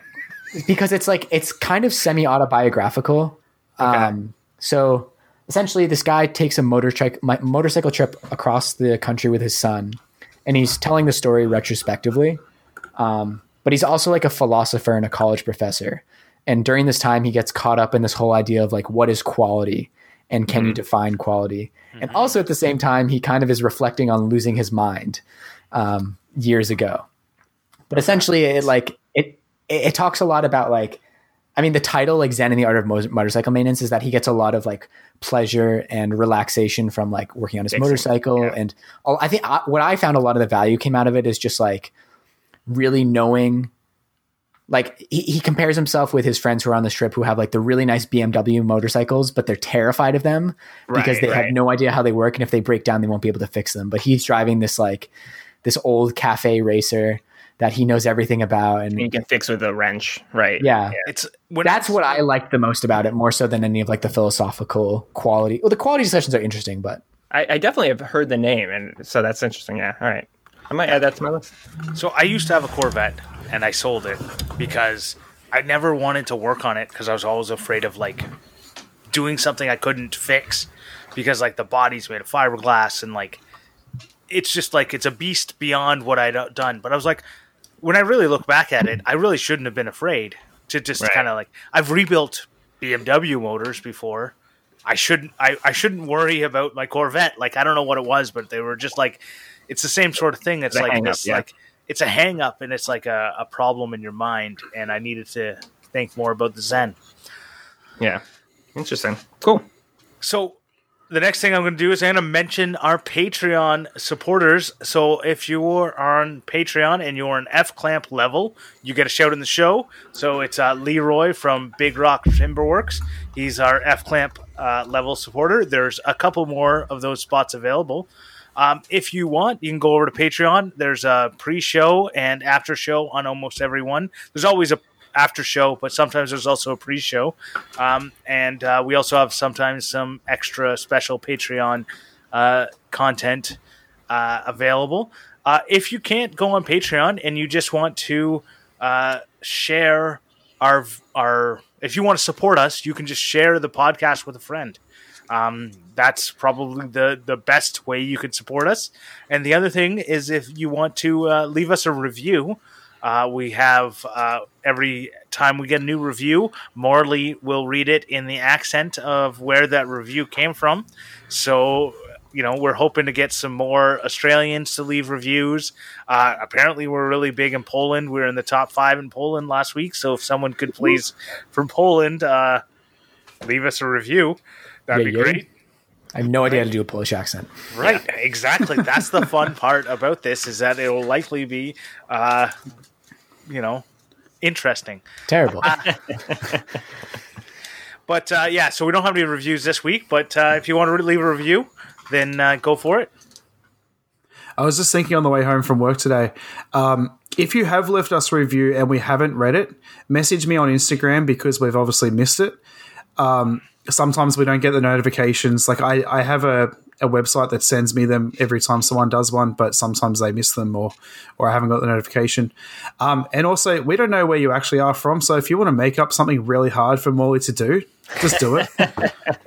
[SPEAKER 2] because it's like it's kind of semi autobiographical. Um, so essentially, this guy takes a motor motorcycle motorcycle trip across the country with his son, and he's telling the story retrospectively. Um, but he's also like a philosopher and a college professor. And during this time, he gets caught up in this whole idea of like what is quality and can you define quality? And also at the same time, he kind of is reflecting on losing his mind um, years ago but essentially it like it, it talks a lot about like i mean the title like zen in the art of mo- motorcycle maintenance is that he gets a lot of like pleasure and relaxation from like working on his motorcycle
[SPEAKER 3] yeah.
[SPEAKER 2] and all, i think I, what i found a lot of the value came out of it is just like really knowing like he, he compares himself with his friends who are on this trip who have like the really nice bmw motorcycles but they're terrified of them because
[SPEAKER 3] Right,
[SPEAKER 2] they have no idea how they work and if they break down they won't be able to fix them but he's driving this like this old cafe racer that he knows everything about and
[SPEAKER 3] You can fix with a wrench, right?
[SPEAKER 2] yeah,
[SPEAKER 1] It's when
[SPEAKER 2] that's what i liked the most about it more so than any of like the philosophical quality well the quality sessions are interesting but
[SPEAKER 3] I, I definitely have heard the name, and so that's interesting. Yeah. All right. I might add that to my list.
[SPEAKER 1] So I used to have a Corvette and I sold it because I never wanted to work on it because I was always afraid of like doing something I couldn't fix because like the body's made of fiberglass and like it's just like it's a beast beyond what I'd done. But I was like, when I really look back at it, I really shouldn't have been afraid to just
[SPEAKER 3] Right.
[SPEAKER 1] kind of like I've rebuilt BMW motors before. I shouldn't I, I shouldn't worry about my Corvette. Like I don't know what it was, but they were just like it's the same sort of thing. It's
[SPEAKER 3] a
[SPEAKER 1] like this
[SPEAKER 3] yeah.
[SPEAKER 1] like it's a hang up and it's like a, a problem in your mind and I needed to think more about the Zen.
[SPEAKER 3] Yeah. Interesting. Cool.
[SPEAKER 1] So the next thing I'm going to do is I'm going to mention our Patreon supporters. So if you are on Patreon and you're an F Clamp level, you get a shout in the show. So it's uh, Leroy from Big Rock Timberworks. He's our F Clamp uh, level supporter. There's a couple more of those spots available. Um, if you want, you can go over to Patreon. There's a pre-show and after show on almost everyone. There's always a after show, but sometimes there's also a pre-show, um, and uh, we also have sometimes some extra special Patreon uh, content uh, available. Uh, if you can't go on Patreon and you just want to uh, share our our, if you want to support us, you can just share the podcast with a friend. Um, that's probably the the best way you can support us. And the other thing is if you want to uh, leave us a review. Uh, we have uh, every time we get a new review, Morley will read it in the accent of where that review came from. So, you know, we're hoping to get some more Australians to leave reviews. Uh, apparently, we're really big in Poland. We are in the top five in Poland last week. So, if someone could please from Poland uh, leave us a review, that'd
[SPEAKER 2] Yeah,
[SPEAKER 1] be
[SPEAKER 2] yeah.
[SPEAKER 1] great.
[SPEAKER 2] I have no idea how to do a Polish accent.
[SPEAKER 1] Right, exactly. That's the fun part about this is that it will likely be, uh, you know, interesting.
[SPEAKER 2] Terrible.
[SPEAKER 1] But uh, yeah, so we don't have any reviews this week. But uh, if you want to leave a review, then uh, go for it.
[SPEAKER 4] I was just thinking on the way home from work today. Um, if you have left us a review and we haven't read it, message me on Instagram because we've obviously missed it. Um, sometimes we don't get the notifications. Like I, I have a, a website that sends me them every time someone does one, but sometimes they miss them or or I haven't got the notification. Um, and also, we don't know where you actually are from. So if you want to make up something really hard for Morley to do, just do it.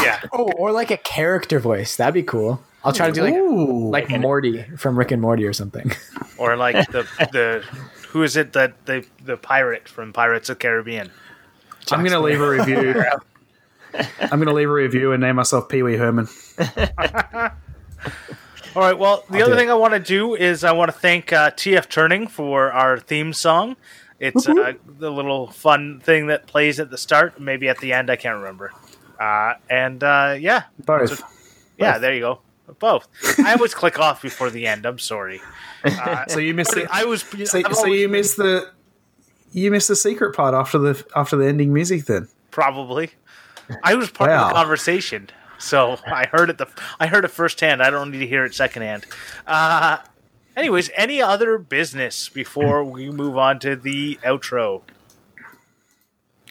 [SPEAKER 1] Yeah,
[SPEAKER 2] oh, or like a character voice. That'd be cool. I'll try to do like
[SPEAKER 4] Ooh.
[SPEAKER 2] like Morty from Rick and Morty or something.
[SPEAKER 1] or like the the who is it that the the pirate from Pirates of the Caribbean?
[SPEAKER 4] I'm going to leave a review. I'm going to leave a review and name myself Pee Wee Herman.
[SPEAKER 1] All right. Well, the
[SPEAKER 2] I'll
[SPEAKER 1] other thing I want to do is I want to thank uh, TF Turning for our theme song. It's uh, the little fun thing that plays at the start, maybe at the end. I can't remember. Uh, and uh, yeah,
[SPEAKER 4] Both.
[SPEAKER 1] yeah, there you go. Both. I always click off before the end. I'm sorry. Uh,
[SPEAKER 4] So you missed.
[SPEAKER 1] I was.
[SPEAKER 4] So, so you missed the you missed the secret part after the after the ending music. Then
[SPEAKER 1] probably. I was part of the conversation, so I heard it. The I heard it firsthand. I don't need to hear it secondhand. Uh, anyways, any other business before we move on to the outro?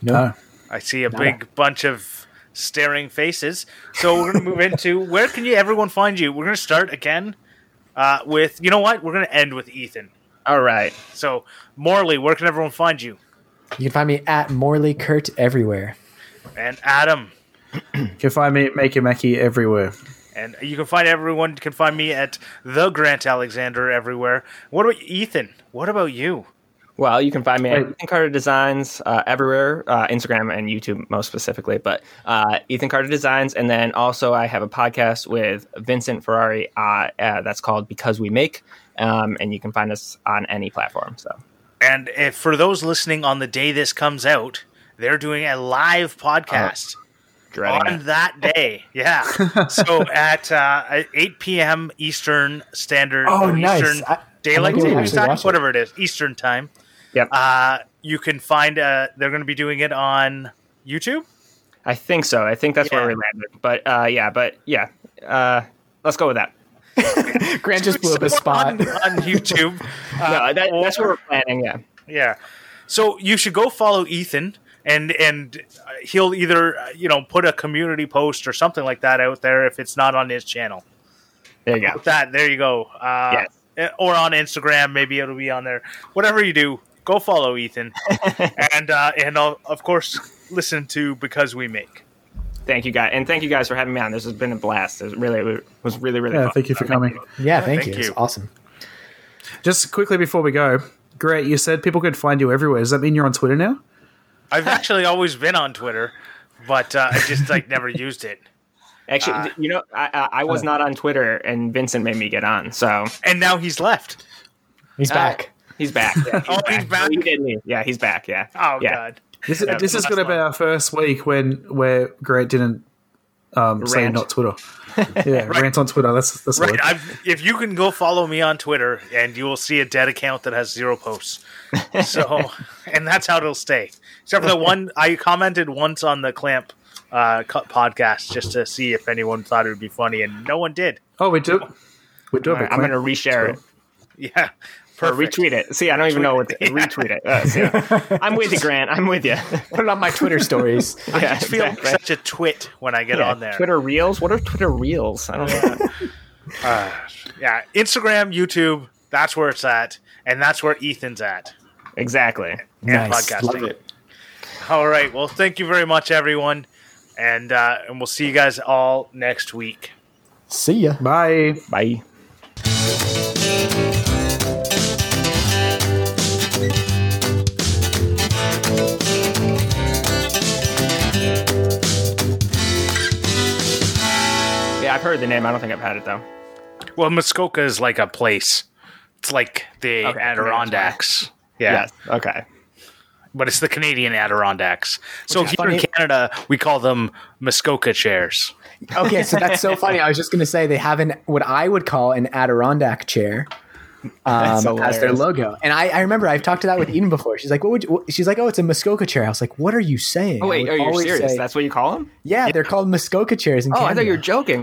[SPEAKER 2] No.
[SPEAKER 1] I see a big bunch of staring faces. So we're going to move into where can you everyone find you? We're going to start again uh, with you know what? We're going to end with Ethan.
[SPEAKER 3] All right.
[SPEAKER 1] So Morley, where can everyone find you?
[SPEAKER 2] You can find me at Morley Kurt everywhere.
[SPEAKER 1] And Adam,
[SPEAKER 4] you can find me at Make Your Mackie everywhere.
[SPEAKER 1] and you can find everyone you can find me at the Grant Alexander everywhere. What about Ethan? What about you?
[SPEAKER 3] Well, you can find me at Ethan Carter Designs uh, everywhere, uh, Instagram and YouTube most specifically. But uh, Ethan Carter Designs, and then also I have a podcast with Vincent Ferrari uh, uh, that's called Because We Make, um, and you can find us on any platform. So
[SPEAKER 1] And if, for those listening on the day this comes out, they're doing a live podcast.
[SPEAKER 3] dreading
[SPEAKER 1] on
[SPEAKER 3] it.
[SPEAKER 1] that day. Yeah. so at uh, 8 p.m. Eastern Standard.
[SPEAKER 2] Oh, nice.
[SPEAKER 1] Eastern
[SPEAKER 2] I-
[SPEAKER 1] Daylight
[SPEAKER 2] I
[SPEAKER 1] Savings Time,
[SPEAKER 2] watch it.
[SPEAKER 1] whatever it is, Eastern Time.
[SPEAKER 3] Yep.
[SPEAKER 1] Uh, you can find. Uh, they're going to be doing it on YouTube.
[SPEAKER 3] I think so. I think that's
[SPEAKER 1] Yeah.
[SPEAKER 3] where we landed. But uh, yeah, but yeah, uh, let's go with that.
[SPEAKER 2] Grant just blew up a spot.
[SPEAKER 1] on, on YouTube. Uh,
[SPEAKER 3] No, that, that's
[SPEAKER 1] or-
[SPEAKER 3] what we're planning. Yeah.
[SPEAKER 1] Yeah. So you should go follow Ethan and and uh, he'll either uh, you know put a community post or something like that out there if it's not on his channel.
[SPEAKER 3] There you go.
[SPEAKER 1] That there you go. Uh, eh, Or on Instagram, maybe it'll be on there. Whatever you do, go follow Ethan, and uh, and uh, of course listen to because we make.
[SPEAKER 3] Thank you guys, and thank you guys for having me on. This has been a blast. It was really, it was really, really
[SPEAKER 4] Yeah,
[SPEAKER 3] fun.
[SPEAKER 4] thank you for coming.
[SPEAKER 2] Yeah, thank,
[SPEAKER 1] thank
[SPEAKER 2] you. It's
[SPEAKER 1] you.
[SPEAKER 2] awesome.
[SPEAKER 4] Just quickly before we go, great. You said people could find you everywhere. Does that mean you're on Twitter now?
[SPEAKER 1] I've actually always been on Twitter, but uh, I just like never used it.
[SPEAKER 3] Actually,
[SPEAKER 1] Uh,
[SPEAKER 3] you know, I, I, I was not on Twitter, and Vincent made me get on. So
[SPEAKER 1] And now he's left.
[SPEAKER 2] He's
[SPEAKER 3] Uh,
[SPEAKER 2] back.
[SPEAKER 3] he's back. Yeah, he's
[SPEAKER 1] Oh, he's back?
[SPEAKER 3] He did leave. Yeah, he's back. Yeah.
[SPEAKER 1] Oh
[SPEAKER 3] yeah.
[SPEAKER 1] God.
[SPEAKER 4] This is
[SPEAKER 3] Yeah,
[SPEAKER 4] this is going to be our first week when where Grant didn't um, say
[SPEAKER 3] Rant.
[SPEAKER 4] not Twitter. Yeah, rant on Twitter. That's that's the
[SPEAKER 1] Right. I've, if you can go follow me on Twitter, and you will see a dead account that has zero posts. So, and that's how it'll stay. Except for the one I commented once on the Clamp uh, co- podcast just to see if anyone thought it would be funny, and no one did.
[SPEAKER 4] Oh, we do. We do have a
[SPEAKER 3] I'm going to
[SPEAKER 4] claim.
[SPEAKER 3] reshare it.
[SPEAKER 1] Yeah.
[SPEAKER 3] Or retweet it. See, I don't even know what to retweet it. Uh, see, I'm with you, Grant. I'm with you.
[SPEAKER 2] Put it on my Twitter stories.
[SPEAKER 1] I
[SPEAKER 3] Yeah,
[SPEAKER 1] just feel
[SPEAKER 3] exactly.
[SPEAKER 1] such a twit when I get
[SPEAKER 3] Yeah,
[SPEAKER 1] on there.
[SPEAKER 3] Twitter Reels. What are Twitter Reels? I don't know.
[SPEAKER 1] Yeah, Instagram, YouTube, that's where it's at. And that's where Ethan's at.
[SPEAKER 3] exactly.
[SPEAKER 1] And
[SPEAKER 2] nice.
[SPEAKER 1] podcasting.
[SPEAKER 2] Love it.
[SPEAKER 1] All right. Well, thank you very much, everyone. And uh, and we'll see you guys all next week.
[SPEAKER 2] See ya.
[SPEAKER 4] Bye.
[SPEAKER 3] Bye. Yeah, I've heard the name. I don't think I've had it though.
[SPEAKER 1] Well, Muskoka is like a place. It's like the
[SPEAKER 3] Okay,
[SPEAKER 1] Adirondacks. Yeah.
[SPEAKER 3] Yes. Okay.
[SPEAKER 1] But it's the Canadian Adirondacks. So
[SPEAKER 2] is
[SPEAKER 1] here in Canada, we call them Muskoka chairs.
[SPEAKER 2] Okay, so that's so funny. I was just going to say they have an what I would call an Adirondack chair um, as their logo. And I, I remember I've talked to that with Eden before. She's like, "What would you?" what- She's like, "Oh, it's a Muskoka chair." I was like, "What are you saying?"
[SPEAKER 3] Oh
[SPEAKER 2] I
[SPEAKER 3] wait,
[SPEAKER 2] would
[SPEAKER 3] are you serious?
[SPEAKER 2] say-
[SPEAKER 3] That's what you call them?
[SPEAKER 2] yeah, they're called Muskoka chairs in
[SPEAKER 3] Oh, I
[SPEAKER 2] Canada.
[SPEAKER 3] thought you were joking.